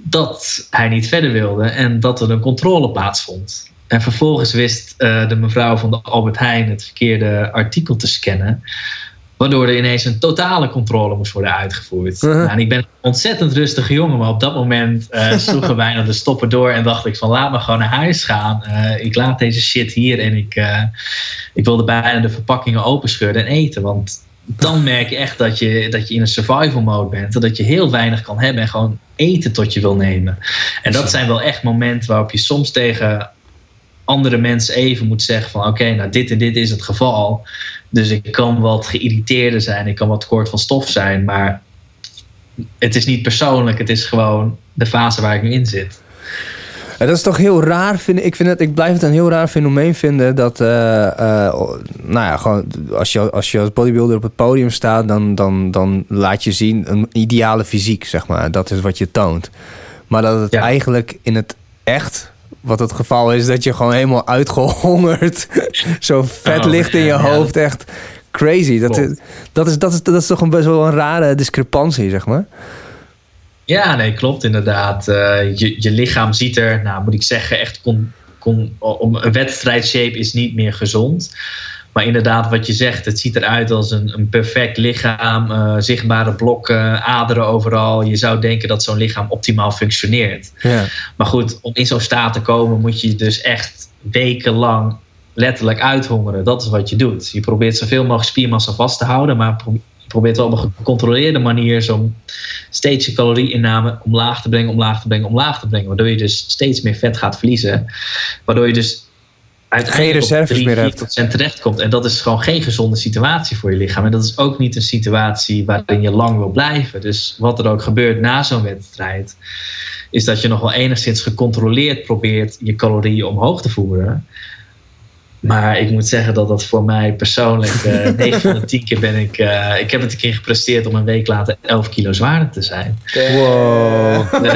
dat hij niet verder wilde en dat er een controle plaatsvond. En vervolgens wist uh, de mevrouw van de Albert Heijn het verkeerde artikel te scannen. Waardoor er ineens een totale controle moest worden uitgevoerd. Uh -huh. nou, en ik ben een ontzettend rustige jongen, maar op dat moment uh, [laughs] sloegen bijna de stoppen door. En dacht ik van laat me gewoon naar huis gaan. Uh, ik laat deze shit hier en ik, ik wilde bijna de verpakkingen openscheuren en eten. Want dan merk je echt dat je, dat je in een survival mode bent. Dat je heel weinig kan hebben en gewoon eten tot je wil nemen. En dat zijn wel echt momenten waarop je soms tegen andere mensen even moet zeggen van oké, okay, nou dit en dit is het geval. Dus ik kan wat geïrriteerder zijn, ik kan wat kort van stof zijn, maar het is niet persoonlijk, het is gewoon de fase waar ik nu in zit. Ja, dat is toch heel raar, vind ik. Vind het, ik blijf het een heel raar fenomeen vinden dat, uh, uh, nou ja, gewoon als je, als je als bodybuilder op het podium staat, dan, dan, dan laat je zien een ideale fysiek, zeg maar. Dat is wat je toont. Maar dat het ja. eigenlijk in het echt, wat het geval is, dat je gewoon helemaal uitgehongerd, [laughs] zo vet oh, ligt in je hoofd, echt crazy. Dat, is, dat, is, dat, is, dat is toch een best wel een rare discrepantie, zeg maar. Ja, nee, klopt inderdaad. Uh, je, je lichaam ziet er, nou moet ik zeggen, echt kon, kon, om een wedstrijdshape is niet meer gezond. Maar inderdaad, wat je zegt, het ziet eruit als een, een perfect lichaam, uh, zichtbare blokken, aderen overal. Je zou denken dat zo'n lichaam optimaal functioneert. Ja. Maar goed, om in zo'n staat te komen moet je dus echt wekenlang letterlijk uithongeren. Dat is wat je doet. Je probeert zoveel mogelijk spiermassa vast te houden, maar probeert wel op een gecontroleerde manier zo'n steeds je calorieinname omlaag te brengen, omlaag te brengen, omlaag te brengen. Waardoor je dus steeds meer vet gaat verliezen. Waardoor je dus uiteindelijk geen reserves op 3, meer hebt. terechtkomt. En dat is gewoon geen gezonde situatie voor je lichaam. En dat is ook niet een situatie waarin je lang wil blijven. Dus wat er ook gebeurt na zo'n wedstrijd, is dat je nog wel enigszins gecontroleerd probeert je calorieën omhoog te voeren. Maar ik moet zeggen dat dat voor mij persoonlijk, [laughs] uh, 9 van de 10 keer ben ik. Uh, ik heb het een keer gepresteerd om een week later 11 kilo zwaarder te zijn. Wow. De,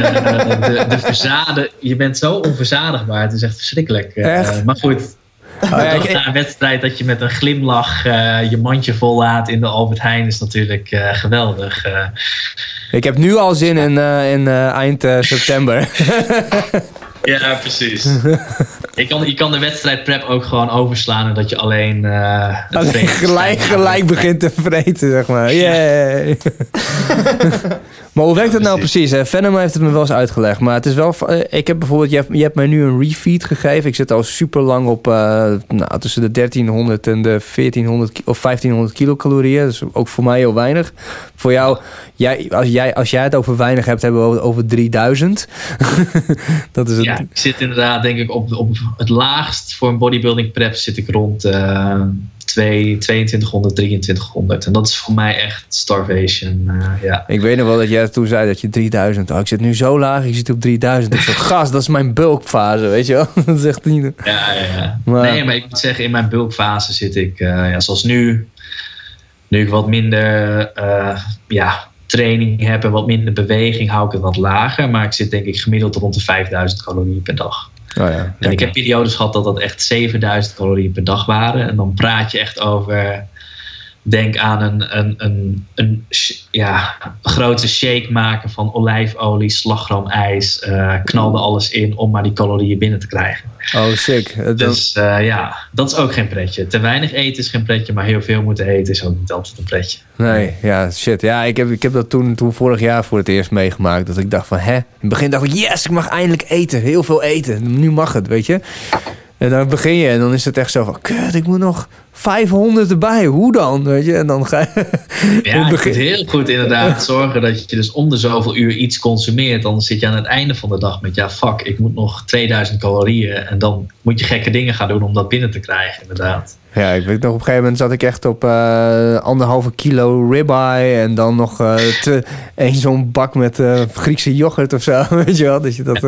de, de verzade, je bent zo onverzadigbaar, het is echt verschrikkelijk. Uh, maar goed. Oh, ja, ik, na een wedstrijd dat je met een glimlach uh, je mandje vollaat in de Albert Heijn is natuurlijk uh, geweldig. Uh, ik heb nu al zin in, in eind september. [laughs] Ja, precies. [laughs] je, kan, je kan de wedstrijd prep ook gewoon overslaan en dat je alleen... Uh, alleen gelijk, gelijk begint te vreten, zeg maar. Yay. [laughs] maar hoe werkt het nou precies? Hè? Venom heeft het me wel eens uitgelegd. Maar het is wel... Ik heb bijvoorbeeld... Je hebt, je hebt mij nu een refeed gegeven. Ik zit al super lang op... Uh, nou, tussen de 1300 en de 1400 of 1500 kilocalorieën. Dus ook voor mij heel weinig. Voor jou... Jij, als, jij, als jij het over weinig hebt, hebben we over 3000. [laughs] dat is het. Ja, ik zit inderdaad, denk ik, op, op het laagst voor een bodybuilding prep zit ik rond uh, 2200, 2300. En dat is voor mij echt starvation. Uh, ja. Ik weet nog wel dat jij toen zei dat je 3000. Oh, ik zit nu zo laag, ik zit op 3000. Ik gast, dat is mijn bulkfase, weet je wel? [laughs] dat is echt niet. Ja, ja, ja. Maar, nee, maar ik moet zeggen, in mijn bulkfase zit ik, uh, ja, zoals nu. Nu ik wat minder uh, ja, training heb en wat minder beweging, hou ik het wat lager. Maar ik zit denk ik gemiddeld rond de 5000 calorieën per dag. Oh ja, en ik heb periodes gehad dat dat echt 7000 calorieën per dag waren. En dan praat je echt over Denk aan een, een, een, een ja, grote shake maken van olijfolie, slagroomijs. Uh, knalde alles in om maar die calorieën binnen te krijgen. Oh, sick. Dus uh, ja, dat is ook geen pretje. Te weinig eten is geen pretje, maar heel veel moeten eten is ook niet altijd een pretje. Nee, ja, shit. Ja, ik heb, ik heb dat toen, toen vorig jaar voor het eerst meegemaakt. Dat ik dacht van, hè? In het begin dacht ik, yes, ik mag eindelijk eten. Heel veel eten. Nu mag het, weet je. En dan begin je en dan is het echt zo van... Kut, ik moet nog 500 erbij. Hoe dan? Weet je? En dan ga je... [laughs] Ja, je heel goed inderdaad zorgen dat je dus om de zoveel uur iets consumeert. Dan zit je aan het einde van de dag met... Ja, fuck, ik moet nog 2000 calorieën. En dan moet je gekke dingen gaan doen om dat binnen te krijgen, inderdaad. Ja, ik weet nog, op een gegeven moment zat ik echt op uh, anderhalve kilo ribeye. En dan nog uh, een [laughs] zo'n bak met uh, Griekse yoghurt of zo. [laughs] Weet je wel? Dat je dat.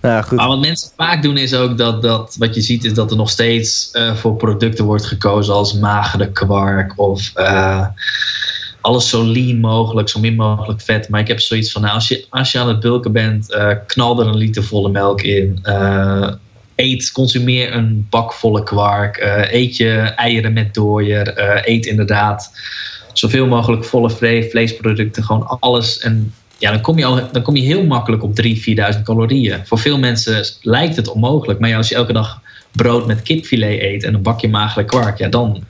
nou, goed. Maar wat mensen vaak doen is ook dat, dat. Wat je ziet is dat er nog steeds voor producten wordt gekozen als magere kwark of. alles zo lean mogelijk, zo min mogelijk vet. Maar ik heb zoiets van, nou, als je, als je aan het bulken bent, knal er een liter volle melk in eet, consumeer een bak volle kwark. Eet je eieren met dooier. Eet inderdaad zoveel mogelijk volle vleesproducten. Gewoon alles. En ja, dan kom je, al, dan kom je heel makkelijk op 3.000, 4.000 calorieën. Voor veel mensen lijkt het onmogelijk. Maar als je elke dag brood met kipfilet eet en een bakje magere kwark, ja, dan,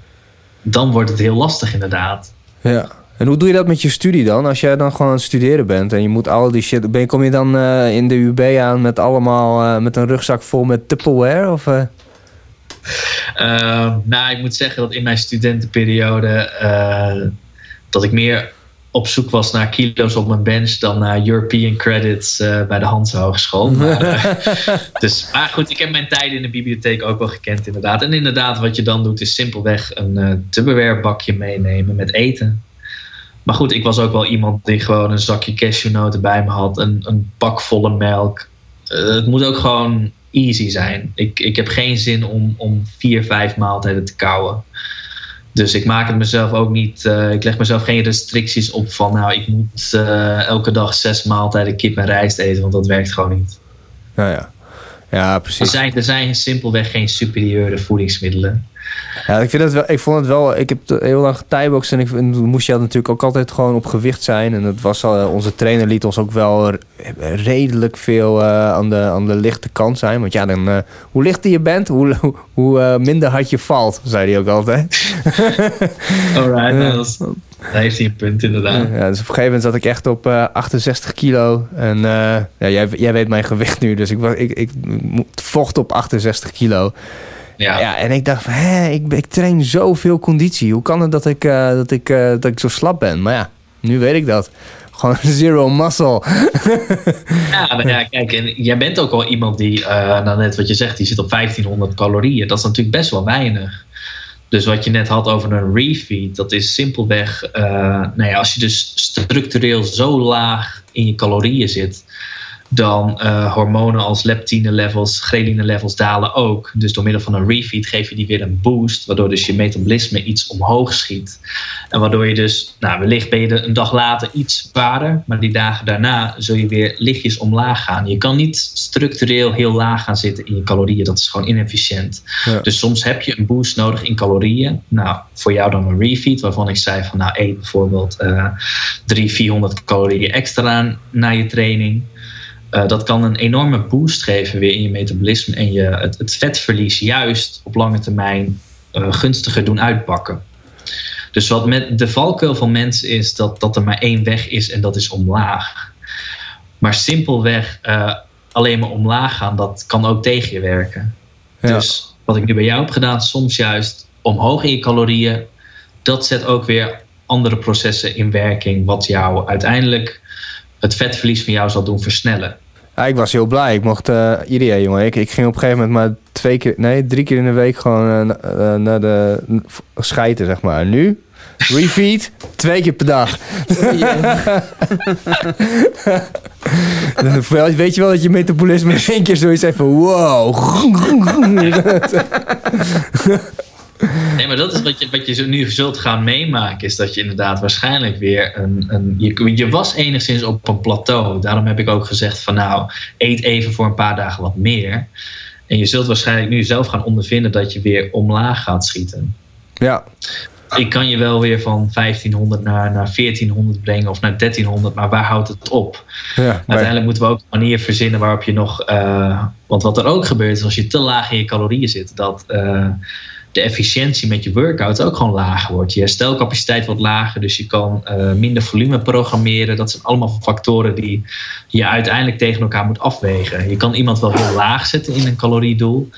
dan wordt het heel lastig inderdaad. Ja. En hoe doe je dat met je studie dan? Als jij dan gewoon aan het studeren bent en je moet al die shit... Ben, kom je dan uh, in de UB aan met allemaal... Uh, met een rugzak vol met Tupperware? Of, uh? nou, ik moet zeggen dat in mijn studentenperiode... dat ik meer op zoek was naar kilo's op mijn bench dan naar European credits bij de Hans Hogeschool. [laughs] Maar, dus, maar goed, ik heb mijn tijden in de bibliotheek ook wel gekend inderdaad. En inderdaad, wat je dan doet is simpelweg een uh, Tupperware bakje meenemen met eten. Maar goed, ik was ook wel iemand die gewoon een zakje cashewnoten bij me had. Een, een bak volle melk. Uh, het moet ook gewoon easy zijn. Ik, ik heb geen zin om, om vier, vijf maaltijden te kouwen. Dus ik maak het mezelf ook niet. Uh, ik leg mezelf geen restricties op van nou, ik moet uh, elke dag zes maaltijden kip en rijst eten, want dat werkt gewoon niet. Ja, ja. Ja precies. Er zijn, er zijn simpelweg geen superieure voedingsmiddelen. Ja, ik, vind het wel, ik vond het wel. Ik heb heel lang getijboxd en ik moest je natuurlijk ook altijd gewoon op gewicht zijn. En dat was al, onze trainer liet ons ook wel redelijk veel uh, aan, de, aan de lichte kant zijn. Want ja, dan, uh, hoe lichter je bent, hoe, [laughs] hoe uh, minder hard je valt, zei hij ook altijd. Alright, [laughs] dat is, daar heeft hij een punt inderdaad. Ja, dus op een gegeven moment zat ik echt op 68 kilo. En ja, jij, jij weet mijn gewicht nu, dus ik, ik, ik vocht op 68 kilo. Ja. ja, en ik dacht van, hé, ik, ik train zoveel conditie. Hoe kan het dat ik, uh, dat, ik, uh, dat ik zo slap ben? Maar ja, nu weet ik dat. [laughs] Gewoon zero muscle. [laughs] ja, nou ja, kijk, en jij bent ook wel iemand die, uh, nou net wat je zegt, die zit op 1500 calorieën. Dat is natuurlijk best wel weinig. Dus wat je net had over een refeed, dat is simpelweg, uh, nou ja, als je dus structureel zo laag in je calorieën zit, dan uh, hormonen als leptine levels, ghreline levels dalen ook. Dus door middel van een refeed geef je die weer een boost, waardoor dus je metabolisme iets omhoog schiet. En waardoor je dus, nou wellicht ben je een dag later iets zwaarder, maar die dagen daarna zul je weer lichtjes omlaag gaan. Je kan niet structureel heel laag gaan zitten in je calorieën, dat is gewoon inefficiënt. Dus soms heb je een boost nodig in calorieën. Nou, voor jou dan een refeed, waarvan ik zei van nou eet bijvoorbeeld uh, 300, 400 calorieën extra na je training. Uh, dat kan een enorme boost geven weer in je metabolisme en je, het, het vetverlies juist op lange termijn uh, gunstiger doen uitpakken. Dus wat met de valkuil van mensen is dat, dat er maar één weg is en dat is omlaag. Maar simpelweg uh, alleen maar omlaag gaan, dat kan ook tegen je werken. Ja. Dus wat ik nu bij jou heb gedaan, soms juist omhoog in je calorieën, dat zet ook weer andere processen in werking, wat jou uiteindelijk het vetverlies van jou zal doen versnellen. Ja, ik was heel blij. Ik mocht uh, iedereen, jongen. Ik, ik ging op een gegeven moment maar twee keer, nee, drie keer in de week gewoon uh, naar de schijten, zeg maar. En nu, refeed, twee keer per dag. [laughs] Weet je wel dat je metabolisme in één keer zoiets even wow. Nee, maar dat is wat je, wat je nu zult gaan meemaken. Is dat je inderdaad waarschijnlijk weer een. een je, je was enigszins op een plateau. Daarom heb ik ook gezegd van nou, eet even voor een paar dagen wat meer. En je zult waarschijnlijk nu zelf gaan ondervinden dat je weer omlaag gaat schieten. Ja. ik kan je wel weer van 1500 naar, naar 1400 brengen of naar 1300, maar waar houdt het op? Ja, Uiteindelijk moeten we ook een manier verzinnen waarop je nog. eh, want wat er ook gebeurt is als je te laag in je calorieën zit, dat eh, de efficiëntie met je workout ook gewoon lager wordt. Je herstelcapaciteit wordt lager, dus je kan eh, minder volume programmeren. Dat zijn allemaal factoren die je uiteindelijk tegen elkaar moet afwegen. Je kan iemand wel heel laag zetten in een caloriedoel.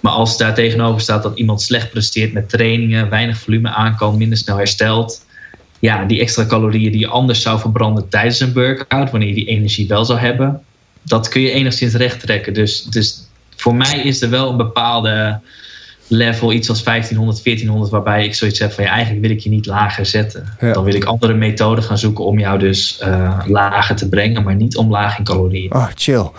Maar als daar tegenover staat dat iemand slecht presteert met trainingen, weinig volume aan minder snel herstelt. Ja, die extra calorieën die je anders zou verbranden tijdens een workout, wanneer je die energie wel zou hebben, dat kun je enigszins recht trekken. Dus, dus voor mij is er wel een bepaalde level, iets als 1500, 1400, waarbij ik zoiets heb van ja, eigenlijk wil ik je niet lager zetten. Ja. Dan wil ik andere methoden gaan zoeken om jou dus eh, lager te brengen, maar niet omlaag in calorieën. Oh, chill. [laughs]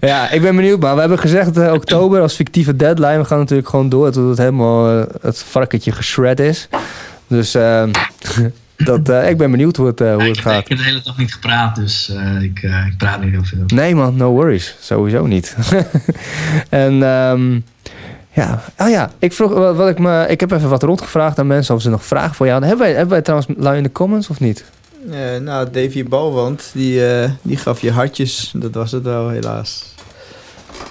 ja, ik ben benieuwd, maar we hebben gezegd eh, oktober als fictieve deadline. We gaan natuurlijk gewoon door tot het helemaal eh, het varkentje geschred is. Dus eh, [laughs] dat, eh, ik ben benieuwd hoe het, eh, hoe het ik, gaat. ik heb de hele dag niet gepraat, dus eh, ik, eh, ik praat niet heel veel. Nee man, no worries. Sowieso niet. [laughs] en ehm, ja, oh ja, ik vroeg wat, wat ik me, ik heb even wat rondgevraagd aan mensen of ze nog vragen voor jou hadden. Hebben wij, hebben wij trouwens lui in de comments of niet? Eh, nou, Davy Balwand, die, eh, die gaf je hartjes. Dat was het wel, helaas.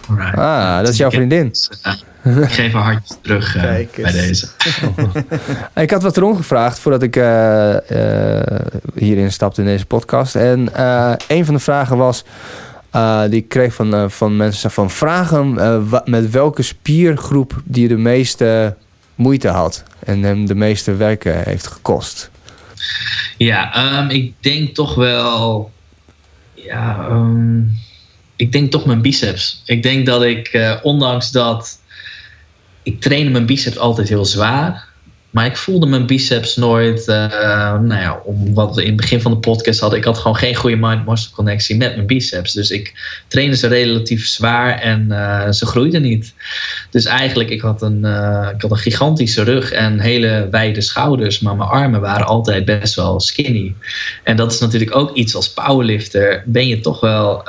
Alright. Ah, dat is jouw vriendin. Dus, ik geef een hartje terug eh, bij deze. [laughs] Ik had wat rondgevraagd voordat ik eh, eh, hierin stapte in deze podcast. En eh, een van de vragen was, eh, die ik kreeg van, eh, van mensen van vragen eh, met welke spiergroep die de meeste moeite had en hem de meeste werken heeft gekost. Ja, ehm, ik denk toch wel. Ja, ehm, ik denk toch mijn biceps. Ik denk dat ik, eh, ondanks dat. Ik trainde mijn biceps altijd heel zwaar. Maar ik voelde mijn biceps nooit. eh, nou ja, om wat we in het begin van de podcast hadden. Ik had gewoon geen goede mind-muscle connectie met mijn biceps. Dus ik trainde ze relatief zwaar en eh, ze groeiden niet. Dus eigenlijk, ik had, een, ik had een gigantische rug en hele wijde schouders. Maar mijn armen waren altijd best wel skinny. En dat is natuurlijk ook iets als powerlifter. Ben je toch wel.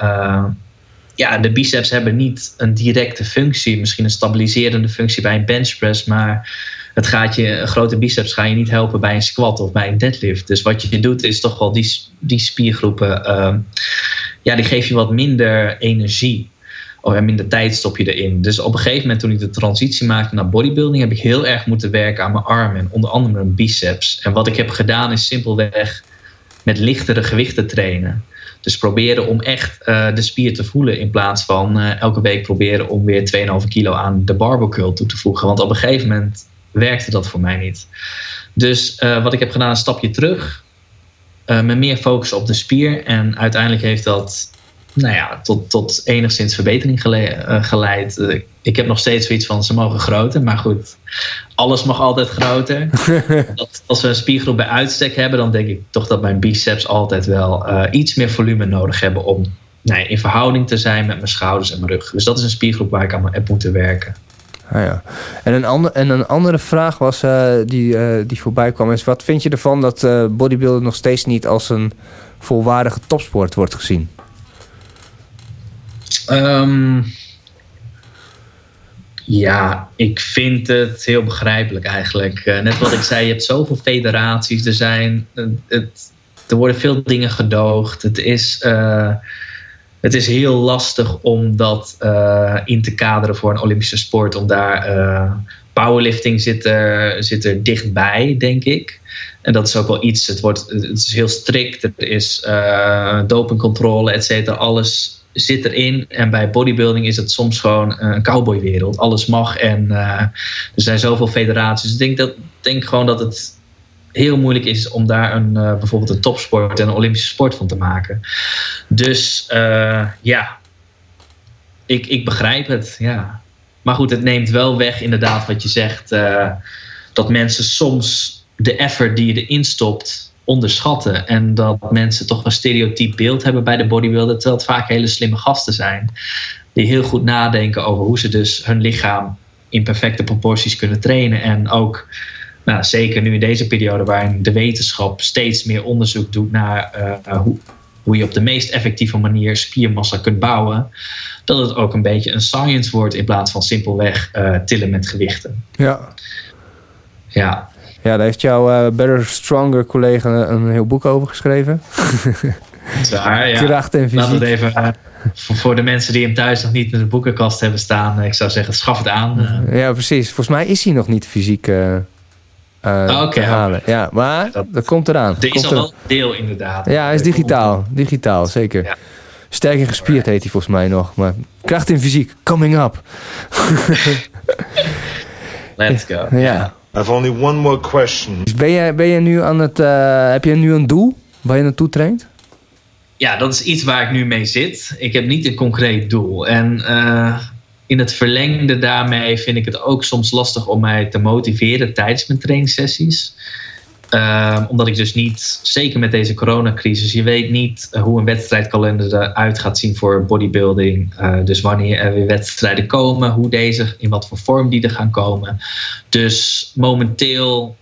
Ja, de biceps hebben niet een directe functie. Misschien een stabiliserende functie bij een benchpress. Maar het gaat je, grote biceps ga je niet helpen bij een squat of bij een deadlift. Dus wat je doet is toch wel die, die spiergroepen. eh, ja, die geef je wat minder energie. Of en minder tijd stop je erin. Dus op een gegeven moment toen ik de transitie maakte naar bodybuilding, heb ik heel erg moeten werken aan mijn armen en onder andere mijn biceps. En wat ik heb gedaan is simpelweg met lichtere gewichten trainen. Dus proberen om echt eh, de spier te voelen in plaats van eh, elke week proberen om weer 2,5 kilo aan de barbell curl toe te voegen. Want op een gegeven moment werkte dat voor mij niet. Dus eh, wat ik heb gedaan, een stapje terug. met meer focus op de spier. En uiteindelijk heeft dat nou ja, tot, tot enigszins verbetering gele- eh, geleid. Eh, ik heb nog steeds zoiets van ze mogen groter. Maar goed, alles mag altijd groter. [laughs] dat, als we een spiergroep bij uitstek hebben, dan denk ik toch dat mijn biceps altijd wel eh, iets meer volume nodig hebben om nou ja, in verhouding te zijn met mijn schouders en mijn rug. Dus dat is een spiergroep waar ik aan heb moeten werken. Ah, ja. en, een ander, en een andere vraag was, die, die voorbij kwam is... wat vind je ervan dat bodybuilding nog steeds niet als een volwaardige topsport wordt gezien? Ehm, ja, ik vind het heel begrijpelijk eigenlijk. Eh, net wat ik zei, je hebt zoveel federaties. Er, zijn, het, er worden veel dingen gedoogd. Het is, eh, het is heel lastig om dat eh, in te kaderen voor een Olympische sport. Om daar, powerlifting zit er, zit er dichtbij, denk ik. En dat is ook wel iets, het, wordt, het is heel strikt. Er is dopingcontrole, et cetera. Alles zit erin. En bij bodybuilding is het soms gewoon een cowboywereld. Alles mag en eh, er zijn zoveel federaties. Dus ik denk, dat, denk gewoon dat het heel moeilijk is om daar een, eh, bijvoorbeeld een topsport en een Olympische sport van te maken. Dus eh, ja, ik, ik begrijp het. Ja. Maar goed, het neemt wel weg inderdaad wat je zegt. eh, dat mensen soms de effort die je erin stopt onderschatten. En dat mensen toch een stereotyp beeld hebben bij de bodybuilder. Terwijl het vaak hele slimme gasten zijn. Die heel goed nadenken over hoe ze dus hun lichaam in perfecte proporties kunnen trainen. En ook, nou, zeker nu in deze periode waarin de wetenschap steeds meer onderzoek doet naar eh, hoe, hoe je op de meest effectieve manier spiermassa kunt bouwen. Dat het ook een beetje een science wordt in plaats van simpelweg eh, tillen met gewichten. Ja. Ja. Ja, daar heeft jouw eh, Better Stronger collega een heel boek over geschreven. [laughs] Zwaar, ja. Kracht en Laat het fysiek. even eh, voor, voor de mensen die hem thuis nog niet in de boekenkast hebben staan. eh, Ik zou zeggen, schaf het aan. Ja, precies. Volgens mij is hij nog niet fysiek oké, te halen. Ja, maar Dat- dat komt eraan. er is al wel een deel inderdaad. Ja, hij is digitaal. Digitaal, zeker. Ja. Sterk en gespierd heet hij volgens mij nog. Maar kracht in fysiek, coming up. [laughs] Let's go. Ja. Have only one more question. Dus ben je, ben je nu aan het... eh, heb je nu een doel waar je naartoe traint? Ja, dat is iets waar ik nu mee zit. Ik heb niet een concreet doel. En eh, in het verlengde daarmee vind ik het ook soms lastig om mij te motiveren tijdens mijn trainingssessies. Ehm, omdat ik dus niet, zeker met deze coronacrisis, je weet niet eh, hoe een wedstrijdkalender eruit gaat zien voor bodybuilding. Eh, dus wanneer er weer wedstrijden komen, hoe deze, in wat voor vorm die er gaan komen. Dus momenteel,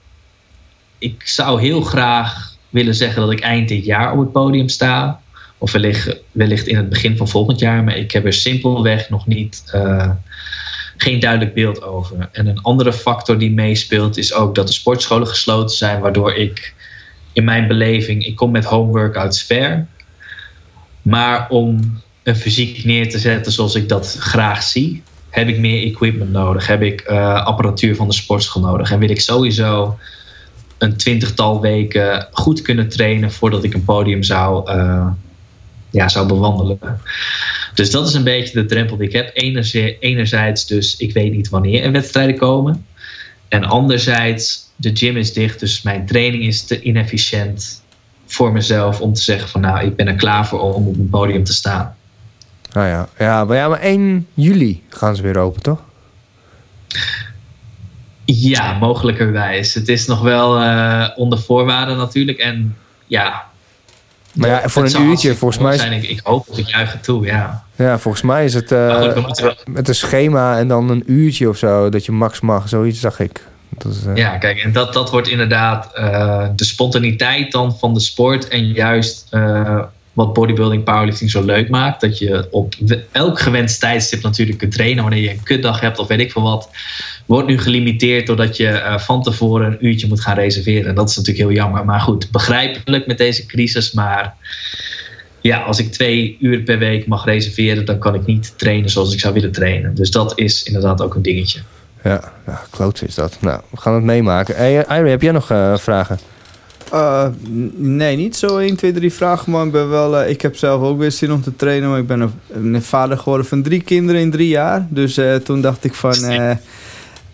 ik zou heel graag willen zeggen dat ik eind dit jaar op het podium sta. Of wellicht, wellicht in het begin van volgend jaar. Maar ik heb er simpelweg nog niet, eh, geen duidelijk beeld over. En een andere factor die meespeelt is ook dat de sportscholen gesloten zijn. Waardoor ik in mijn beleving, ik kom met home workouts ver. Maar om een fysiek neer te zetten zoals ik dat graag zie, heb ik meer equipment nodig. Heb ik eh, apparatuur van de sportschool nodig. En wil ik sowieso een twintigtal weken goed kunnen trainen voordat ik een podium zou, eh, ja, zou bewandelen. Dus dat is een beetje de drempel die ik heb. Enerzijds, enerzijds dus, ik weet niet wanneer er wedstrijden komen. En anderzijds, de gym is dicht, dus mijn training is te inefficiënt voor mezelf om te zeggen van nou, ik ben er klaar voor om op een podium te staan. Nou ja. Ja, maar, ja, maar 1 juli gaan ze weer open, toch? Ja, mogelijkerwijs. Het is nog wel eh, onder voorwaarden natuurlijk. En ja. Maar ja, voor een uurtje, volgens mij is- Zijn. Ik, ik hoop het, ik juich het toe, ja. Ja, volgens mij is het eh, goed, we met een schema en dan een uurtje of zo dat je max mag. Zoiets zag ik. Dat is, eh, Ja, kijk, en dat, dat wordt inderdaad eh, de spontaniteit dan van de sport. En juist wat bodybuilding, powerlifting zo leuk maakt. Dat je op elk gewenst tijdstip natuurlijk kunt trainen. Wanneer je een kutdag hebt of weet ik veel wat. Wordt nu gelimiteerd doordat je eh, van tevoren een uurtje moet gaan reserveren. En dat is natuurlijk heel jammer. Maar goed, begrijpelijk met deze crisis. Maar ja, als ik twee uur per week mag reserveren, dan kan ik niet trainen zoals ik zou willen trainen. Dus dat is inderdaad ook een dingetje. ja, kloots is dat. Nou, we gaan het meemaken. Hey, eh, heb jij nog eh, vragen? Eh, nee, niet zo 1, 2, 3 vragen, maar ik, ben wel, eh, ik heb zelf ook weer zin om te trainen. Maar ik ben een, een vader geworden van drie kinderen in drie jaar. Dus eh, toen dacht ik van...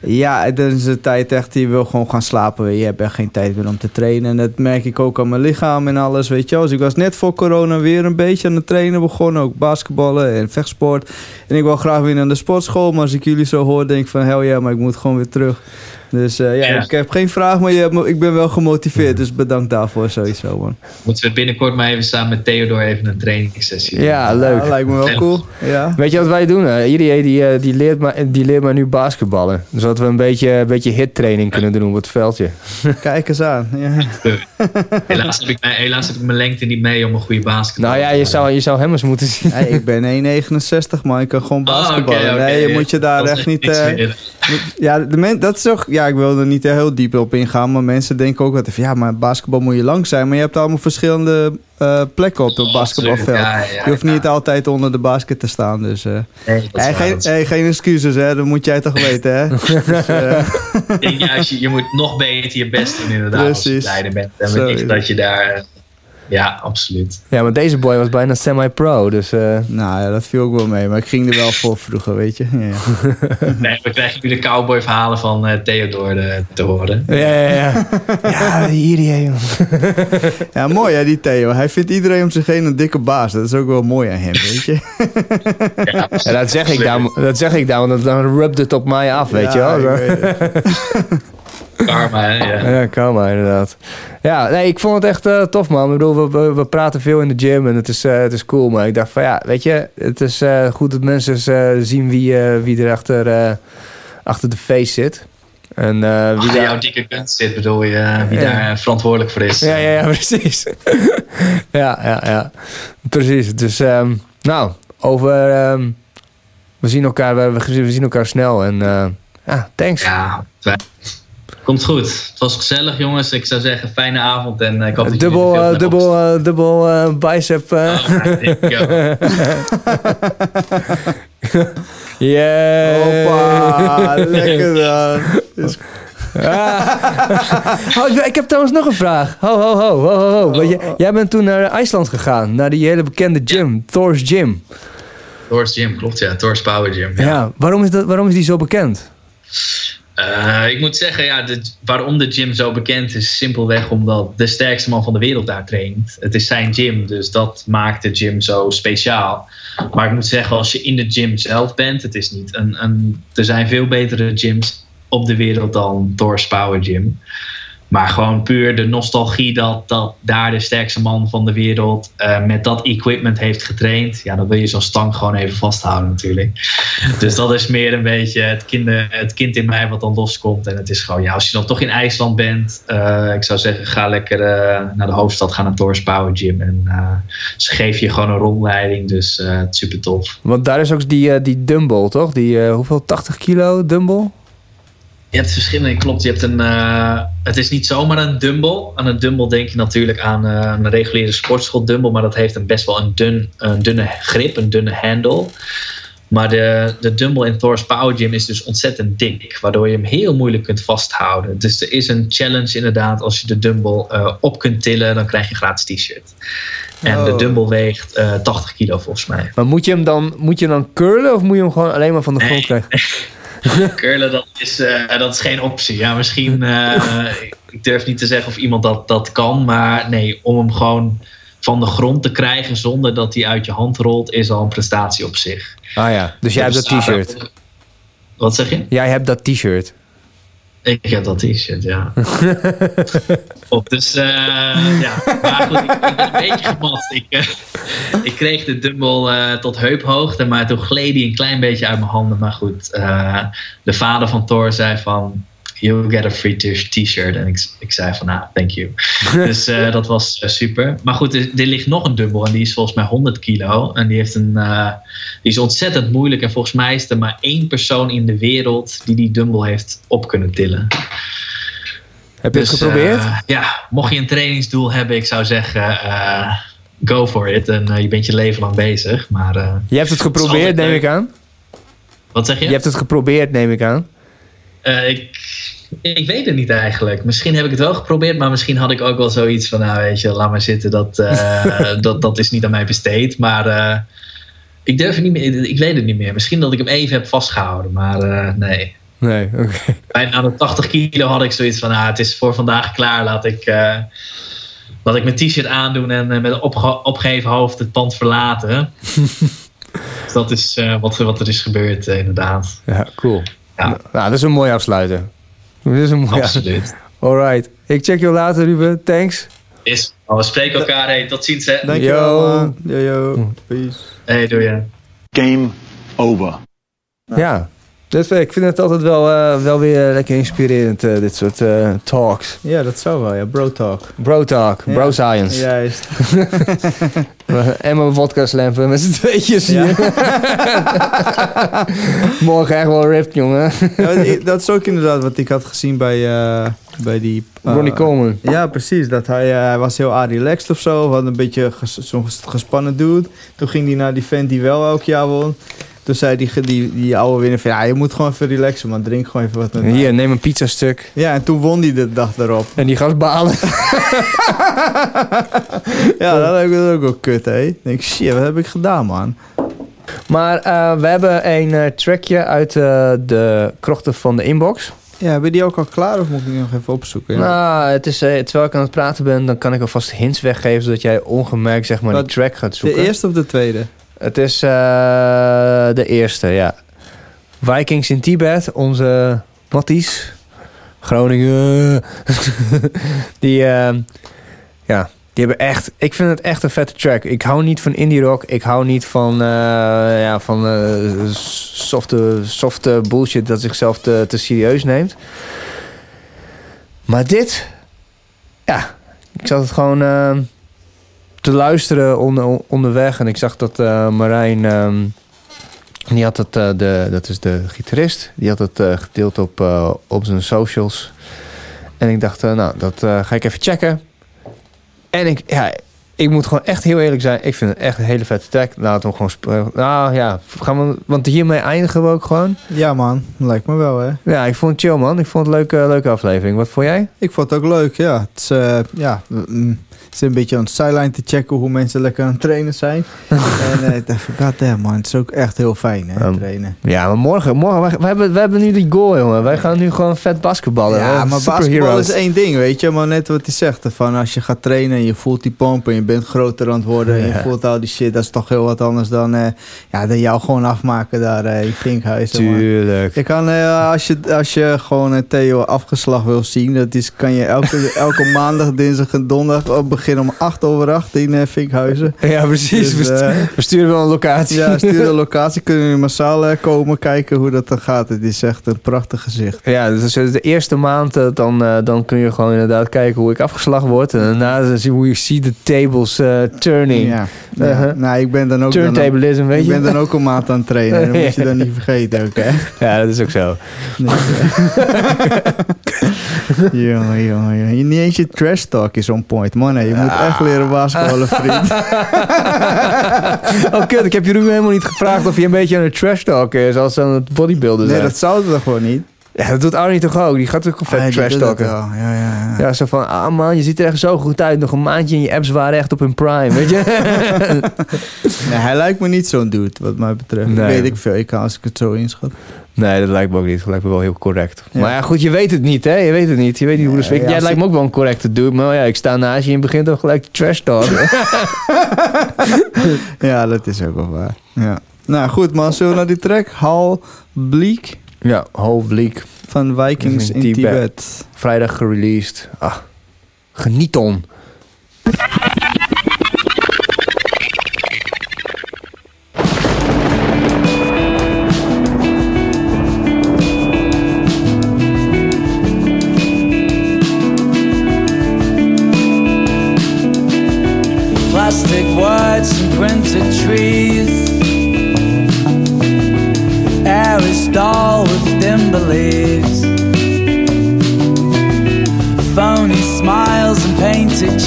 ja, het is de tijd echt, je wil gewoon gaan slapen. Je hebt echt geen tijd meer om te trainen. En dat merk ik ook aan mijn lichaam en alles, weet je wel. Dus ik was net voor corona weer een beetje aan het trainen begonnen. Ook basketballen en vechtsport. En ik wil graag weer naar de sportschool. Maar als ik jullie zo hoor, denk ik van... hell ja, maar ik moet gewoon weer terug. Dus eh, ja, Ja. ik heb geen vraag, maar je hebt me- ik ben wel gemotiveerd. Dus bedankt daarvoor sowieso, man. Moeten we binnenkort maar even samen met Theodor even een trainingssessie doen. Ja, leuk. Ja, lijkt me wel Ja. cool. Ja. Weet je wat wij doen? Uh, Irie die, eh, die, leert maar, die leert maar nu basketballen. Zodat we een beetje, een beetje hittraining kunnen doen op het veldje. [laughs] Kijk eens aan. Ja. [laughs] Helaas heb, ik mijn, helaas heb ik mijn lengte niet mee om een goede basketbal Nou ja, je zou, je zou hem eens moeten zien. Hey, ik ben 1,69 man. Ik kan gewoon Ah, basketballen. Nee, je moet je daar Dat echt niet... eh, moet- ja, de men, dat is toch... Ja, ik wil er niet heel diep op ingaan. Maar mensen denken ook altijd van... Ja, maar basketbal moet je lang zijn. Maar je hebt allemaal verschillende eh, plekken op het basketbalveld. Ja, ja, je hoeft ja. niet altijd onder de basket te staan. Dus... eh Nee, dat hey, geen, dat hey, geen excuses, hè. Dat moet jij toch weten, hè. [laughs] dus, eh, Ik denk juist, je, je moet nog beter je best doen inderdaad als je Precies. leider bent. En dat je daar... Ja, absoluut. Ja, maar deze boy was bijna semi-pro. Dus eh, nou ja, dat viel ook wel mee. Maar ik ging er wel voor vroeger, weet je. Ja, ja. [laughs] Nee, we krijgen nu de cowboy verhalen van eh, Theodor eh, te horen. ja, ja, ja. [laughs] ja, Irie, joh. Ja, mooi hè, die Theo. Hij vindt iedereen om zich heen een dikke baas. Dat is ook wel mooi aan hem, weet je. Ja, [laughs] Ja, dat zeg ik dan, dat zeg ik dan, want dan rubt het op mij af, weet Ja, je wel. Karma, hè, ja. Ja, kan maar inderdaad. Ja, nee, ik vond het echt eh, tof, man. Ik bedoel, we, we, we praten veel in de gym en het is, eh, het is cool. Maar ik dacht van ja, weet je, het is eh, goed dat mensen zien wie, wie er achter, achter de face zit. En wie Achter daar... jouw dikke kunst zit, bedoel je, wie Ja. daar verantwoordelijk voor is. Ja, ja, ja, [laughs] precies. ja, ja, ja. Precies. Dus, ehm, nou, over... ehm, we, zien elkaar, we, we zien elkaar snel en... ja, thanks. Ja, wij- Komt goed. Het was gezellig, jongens. Ik zou zeggen, fijne avond. En eh, ik hoop Dubbel, van dubbel, eh, dubbel eh, bicep. go. [laughs] Yeah. Hoppa, lekker dan. [laughs] Is- [laughs] Oh, ik- heb trouwens nog een vraag. Ho, ho, ho, ho, ho, ho. Want jij- Jij bent toen naar IJsland gegaan, naar die hele bekende gym, Thor's Gym. Ja, waarom, is dat, waarom is die zo bekend? Eh, ik moet zeggen, ja, waarom de gym zo bekend is, simpelweg omdat de sterkste man van de wereld daar traint. Het is zijn gym, dus dat maakt de gym zo speciaal. Maar ik moet zeggen, als je in de gym zelf bent, het is niet een, een, er zijn veel betere gyms op de wereld dan Thor's Power Gym. Maar gewoon puur de nostalgie dat, dat daar de sterkste man van de wereld eh, met dat equipment heeft getraind. Ja, dan wil je zo'n stang gewoon even vasthouden natuurlijk. [laughs] Dus dat is meer een beetje het, kinder, het kind in mij wat dan loskomt. En het is gewoon, ja, als je dan toch in IJsland bent, eh, ik zou zeggen, ga lekker eh, naar de hoofdstad, ga naar Thor's Power Gym. En ze geven je gewoon een rondleiding, dus super tof. Want daar is ook die, die dumbbell, toch? Die, hoeveel, 80 kilo dumbbell? Je hebt verschillende, klopt. Je hebt een, eh, het is niet zomaar een dumbbell. Aan een dumbbell denk je natuurlijk aan eh, een reguliere sportschool dumbbell, maar dat heeft een best wel een, dun, een dunne grip, een dunne handle. Maar de, de dumbbell in Thor's Power Gym is dus ontzettend dik, waardoor je hem heel moeilijk kunt vasthouden. Dus er is een challenge inderdaad, als je de dumbbell eh, op kunt tillen, dan krijg je een gratis t-shirt. En de Oh. dumbbell weegt eh 80 kilo volgens mij. Maar moet je hem dan, moet je hem dan curlen of moet je hem gewoon alleen maar van de grond krijgen? [laughs] [laughs] Curlen, dat is, eh, dat is geen optie. Ja, misschien, eh, [laughs] ik durf niet te zeggen of iemand dat, dat kan, maar nee, om hem gewoon van de grond te krijgen zonder dat hij uit je hand rolt, is al een prestatie op zich. Ah ja, dus jij hebt dat t-shirt. Wat zeg je? Jij hebt dat t-shirt. Ik heb dat t-shirt, ja. [laughs] Op, dus eh, ja, maar goed, ik, ik ben een beetje gemat. Ik, eh, ik kreeg de dumbbell eh, tot heuphoogte, maar toen gleed hij een klein beetje uit mijn handen. Maar goed, de vader van Thor zei van, you'll get a free t-shirt. En ik, ik zei van, nou, thank you. [laughs] dus eh, dat was eh, super. Maar goed, er, er ligt nog een dumbbell en die is volgens mij 100 kilo. En die, heeft een, eh, die is ontzettend moeilijk. En volgens mij is er maar één persoon in de wereld die die dumbbell heeft op kunnen tillen. Heb je Dus, het geprobeerd? eh, ja, mocht je een trainingsdoel hebben, ik zou zeggen, go for it. En je bent je leven lang bezig. Maar je hebt het geprobeerd, neem ik aan. wat zeg je? Je hebt het geprobeerd, neem ik aan. Eh, ik, ik weet het niet eigenlijk. Misschien heb ik het wel geprobeerd, maar misschien had ik ook wel zoiets van, nou weet je, laat maar zitten. Dat, eh, [laughs] dat, dat is niet aan mij besteed. Maar eh, ik durf het niet meer. Ik weet het niet meer. Misschien dat ik hem even heb vastgehouden, maar nee. Nee, oké. Bij na de 80 kilo had ik zoiets van, ah, het is voor vandaag klaar. Laat ik, laat ik mijn t-shirt aandoen en met een opge- opgeheven hoofd het pand verlaten. [laughs] dus dat is wat, wat er is gebeurd, inderdaad. Ja, cool. Ja. Nou, dat is een mooi afsluiten. Dat is een mooi Absoluut. Alright. Ik check je later, Ruben. Thanks. Is, oh, we spreken elkaar. Hey, tot ziens. Hè. Dankjewel. Yo, yo. Peace. Hey, doe je. Game over. Ja. Dus eh, ik vind het altijd wel, eh, wel weer lekker inspirerend, eh, dit soort eh, talks. Ja, dat zou wel, ja. Bro talk. Bro talk, Ja. bro science. Juist. [laughs] En mijn vodka slampen met z'n tweetjes Ja. hier. [laughs] Morgen echt wel ripped, jongen. Ja, dat is ook inderdaad wat ik had gezien bij, eh, bij die... eh, Ronnie Coleman. Ja, precies. Dat hij, eh, hij was heel relaxed of zo. Had een beetje ges- zo'n ges- gespannen dude. Toen ging hij naar die vent die wel elk jaar won. Toen zei die, die, die oude winnaar van... Ja, je moet gewoon even relaxen, man. Drink gewoon even wat met mij." Hier, neem een pizzastuk. Ja, en toen won hij de dag daarop. En die gast balen. [laughs] Ja, dat heb ik ook wel kut, hè. Ik denk, shit, wat heb ik gedaan, man? Maar eh, we hebben een eh, trackje uit eh, de krochten van de inbox. Ja, hebben die ook al klaar of moet ik die nog even opzoeken? Ja. Nou, het is, terwijl ik aan het praten ben, dan kan ik alvast hints weggeven... zodat jij ongemerkt zeg maar, track gaat de zoeken. eerste of de tweede? Het is eh, de eerste, ja. Vikings in Tibet, onze Matties. Groningen. [laughs] die, eh, ja, die hebben echt... Ik vind het echt een vette track. Ik hou niet van indie rock. Ik hou niet van, eh, ja, van eh, softe, softe bullshit dat zichzelf te, te serieus neemt. Maar dit... Ja, ik zat het gewoon... te luisteren onder, onderweg. En ik zag dat eh, Marijn, ehm, die had het, eh, de, dat is de gitarist, die had het eh, gedeeld op, op zijn socials. En ik dacht, nou, dat ga ik even checken. En ik, ja, ik moet gewoon echt heel eerlijk zijn. Ik vind het echt een hele vette track. Laten we hem gewoon. Nou ja, gaan we, want hiermee eindigen we ook gewoon. Ja man, lijkt me wel hè. Ja, ik vond het chill man. Ik vond het een leuke, leuke aflevering. Wat vond jij? Ik vond het ook leuk, ja. Het is, eh, ja, mm, het is een beetje aan de sideline te checken hoe mensen lekker aan het trainen zijn. [laughs] en ik dacht, damn man, het is ook echt heel fijn hè, Um, trainen. Ja, maar morgen, morgen wij, wij hebben, wij hebben nu die goal, jongen. Wij gaan nu gewoon vet basketballen. Ja, hè? maar basketbal is één ding, weet je. Maar net wat hij zegt, van als je gaat trainen en je voelt die pomp en je bent groter aan het worden en je voelt al die shit, dat is toch heel wat anders dan, eh, ja, dan jou gewoon afmaken daar eh, in Vinkhuizen. man. Tuurlijk. Je kan, eh, als, je, als je gewoon een Theo afgeslag wil zien, dat is, kan je elke, [laughs] elke maandag, dinsdag en donderdag op beginnen om 8 over 8 in Vinkhuizen. Ja, precies. Dus, we, stu- we sturen wel een locatie. ja, stuur [laughs] de locatie, kunnen jullie massaal komen kijken hoe dat dan gaat. Het is echt een prachtig gezicht. Ja, dus de eerste maand dan, dan kun je gewoon inderdaad kijken hoe ik afgeslagen word. En daarna zie hoe je ziet de tables eh, turning. Ja. Ja. Uh-huh. Nou, ik ben dan ook, dan, Turntablism, weet ik je? ben dan ook een maand aan het trainen. Dat [laughs] moet je dan niet vergeten ook, hè? Ja, dat is ook zo. [laughs] Jongen, jongen, jongen. Niet eens je trash talk is on point. Man, je moet echt leren basketballen, vriend. [laughs] Oh, kut, ik heb Jeroen helemaal niet gevraagd of je een beetje aan het trash talk is als aan het bodybuilden Nee, zijn. dat zou het toch gewoon niet? Ja, dat doet Arnie toch ook? Die gaat ook vet Ah, trash talken. Ja, ja, ja. Ja, zo van, ah man, je ziet er echt zo goed uit. Nog een maandje en je apps waren echt op hun prime, weet je? [laughs] Hij lijkt me niet zo'n dude, wat mij betreft. Nee. Weet ik veel, ik kan als ik het zo inschat. nee, dat lijkt me ook niet. Dat lijkt me wel heel correct. Ja. Maar ja, goed, je weet het niet, hè? Je weet het niet. Je weet niet hoe de ja, Jij lijkt me ook wel een correcte dude. Maar ja, ik sta naast je en begint toch gelijk trash talken. [laughs] Ja, dat is ook wel waar. Ja. Nou goed man, zullen we naar die track? Hal Bleak ja, whole bleak. van Vikings In in Tibet. Tibet. Vrijdag gereleased. Ah, geniet on.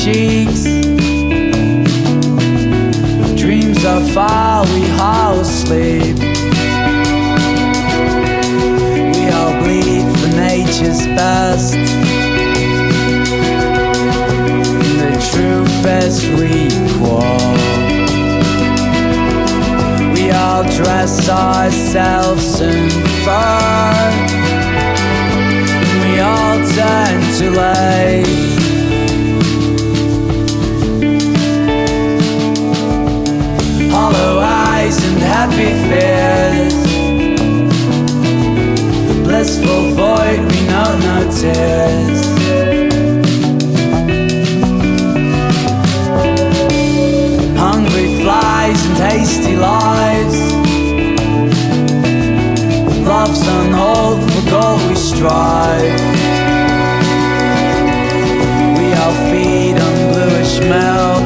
Cheeks. Dreams are far, we house sleep. We all bleed for nature's best. The truth as we quarrel. We all dress ourselves in fur. We all turn too late. Happy fears. Blissful void, we know no tears. hungry flies and hasty lives. Love's on hold for gold we strive. We all feed on bluish milk.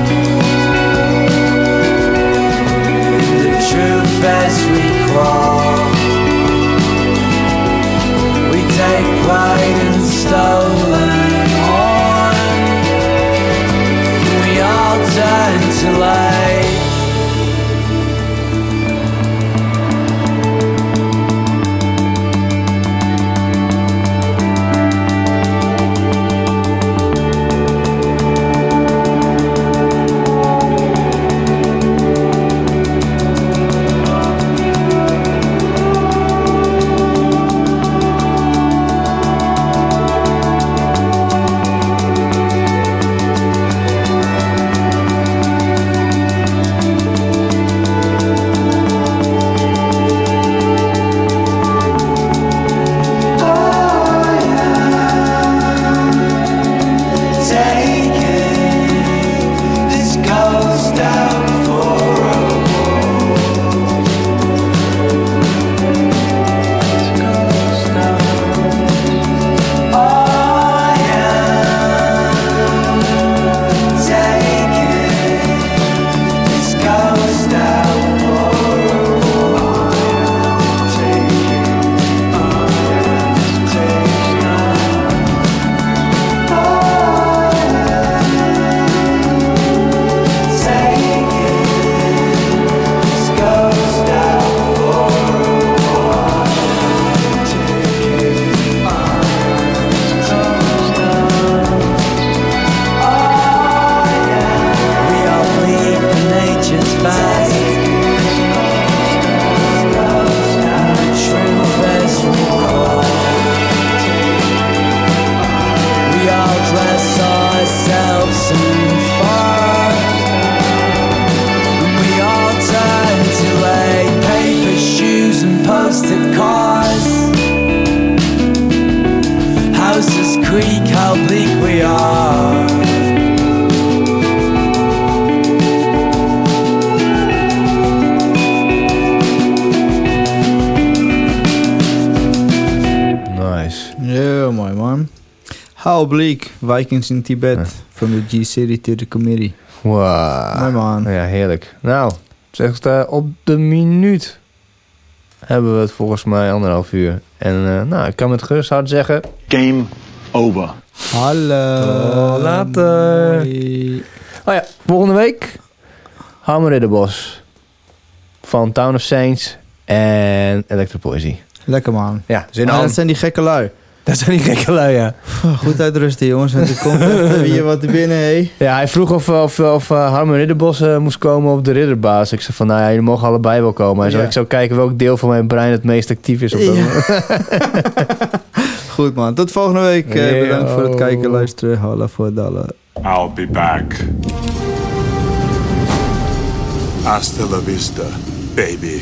Oblique. Vikings in Tibet. From the G-City to the committee. Wow. Mooi man. Ja, heerlijk. Nou, zegt eh, op de minuut hebben we het volgens mij anderhalf uur. En eh, nou, ik kan met gerust hard zeggen... Game over. Hallo. Tot later. Oh ja, volgende week... Harmer Ridderbos. Van Town of Saints en Electropoesie. Lekker man. Ja, zin Ah, aan. dat zijn die gekke lui. Dat zijn die gekke lui, ja. [laughs] Goed uitrusten jongens, want er komt [laughs] echt weer wat er binnen, hé. Ja, hij vroeg of, of, of uh, Harmer Ridderbos eh, moest komen op de Ridderbaas. Ik zei van, nou ja, jullie mogen allebei wel komen. Hij zei, Ja. ik zou kijken welk deel van mijn brein het meest actief is op dat Ja. moment. [laughs] Goed man, tot volgende week. Eh, Yo. bedankt voor het kijken, luisteren. Holla voor Dalle. I'll be back. Hasta la vista, baby.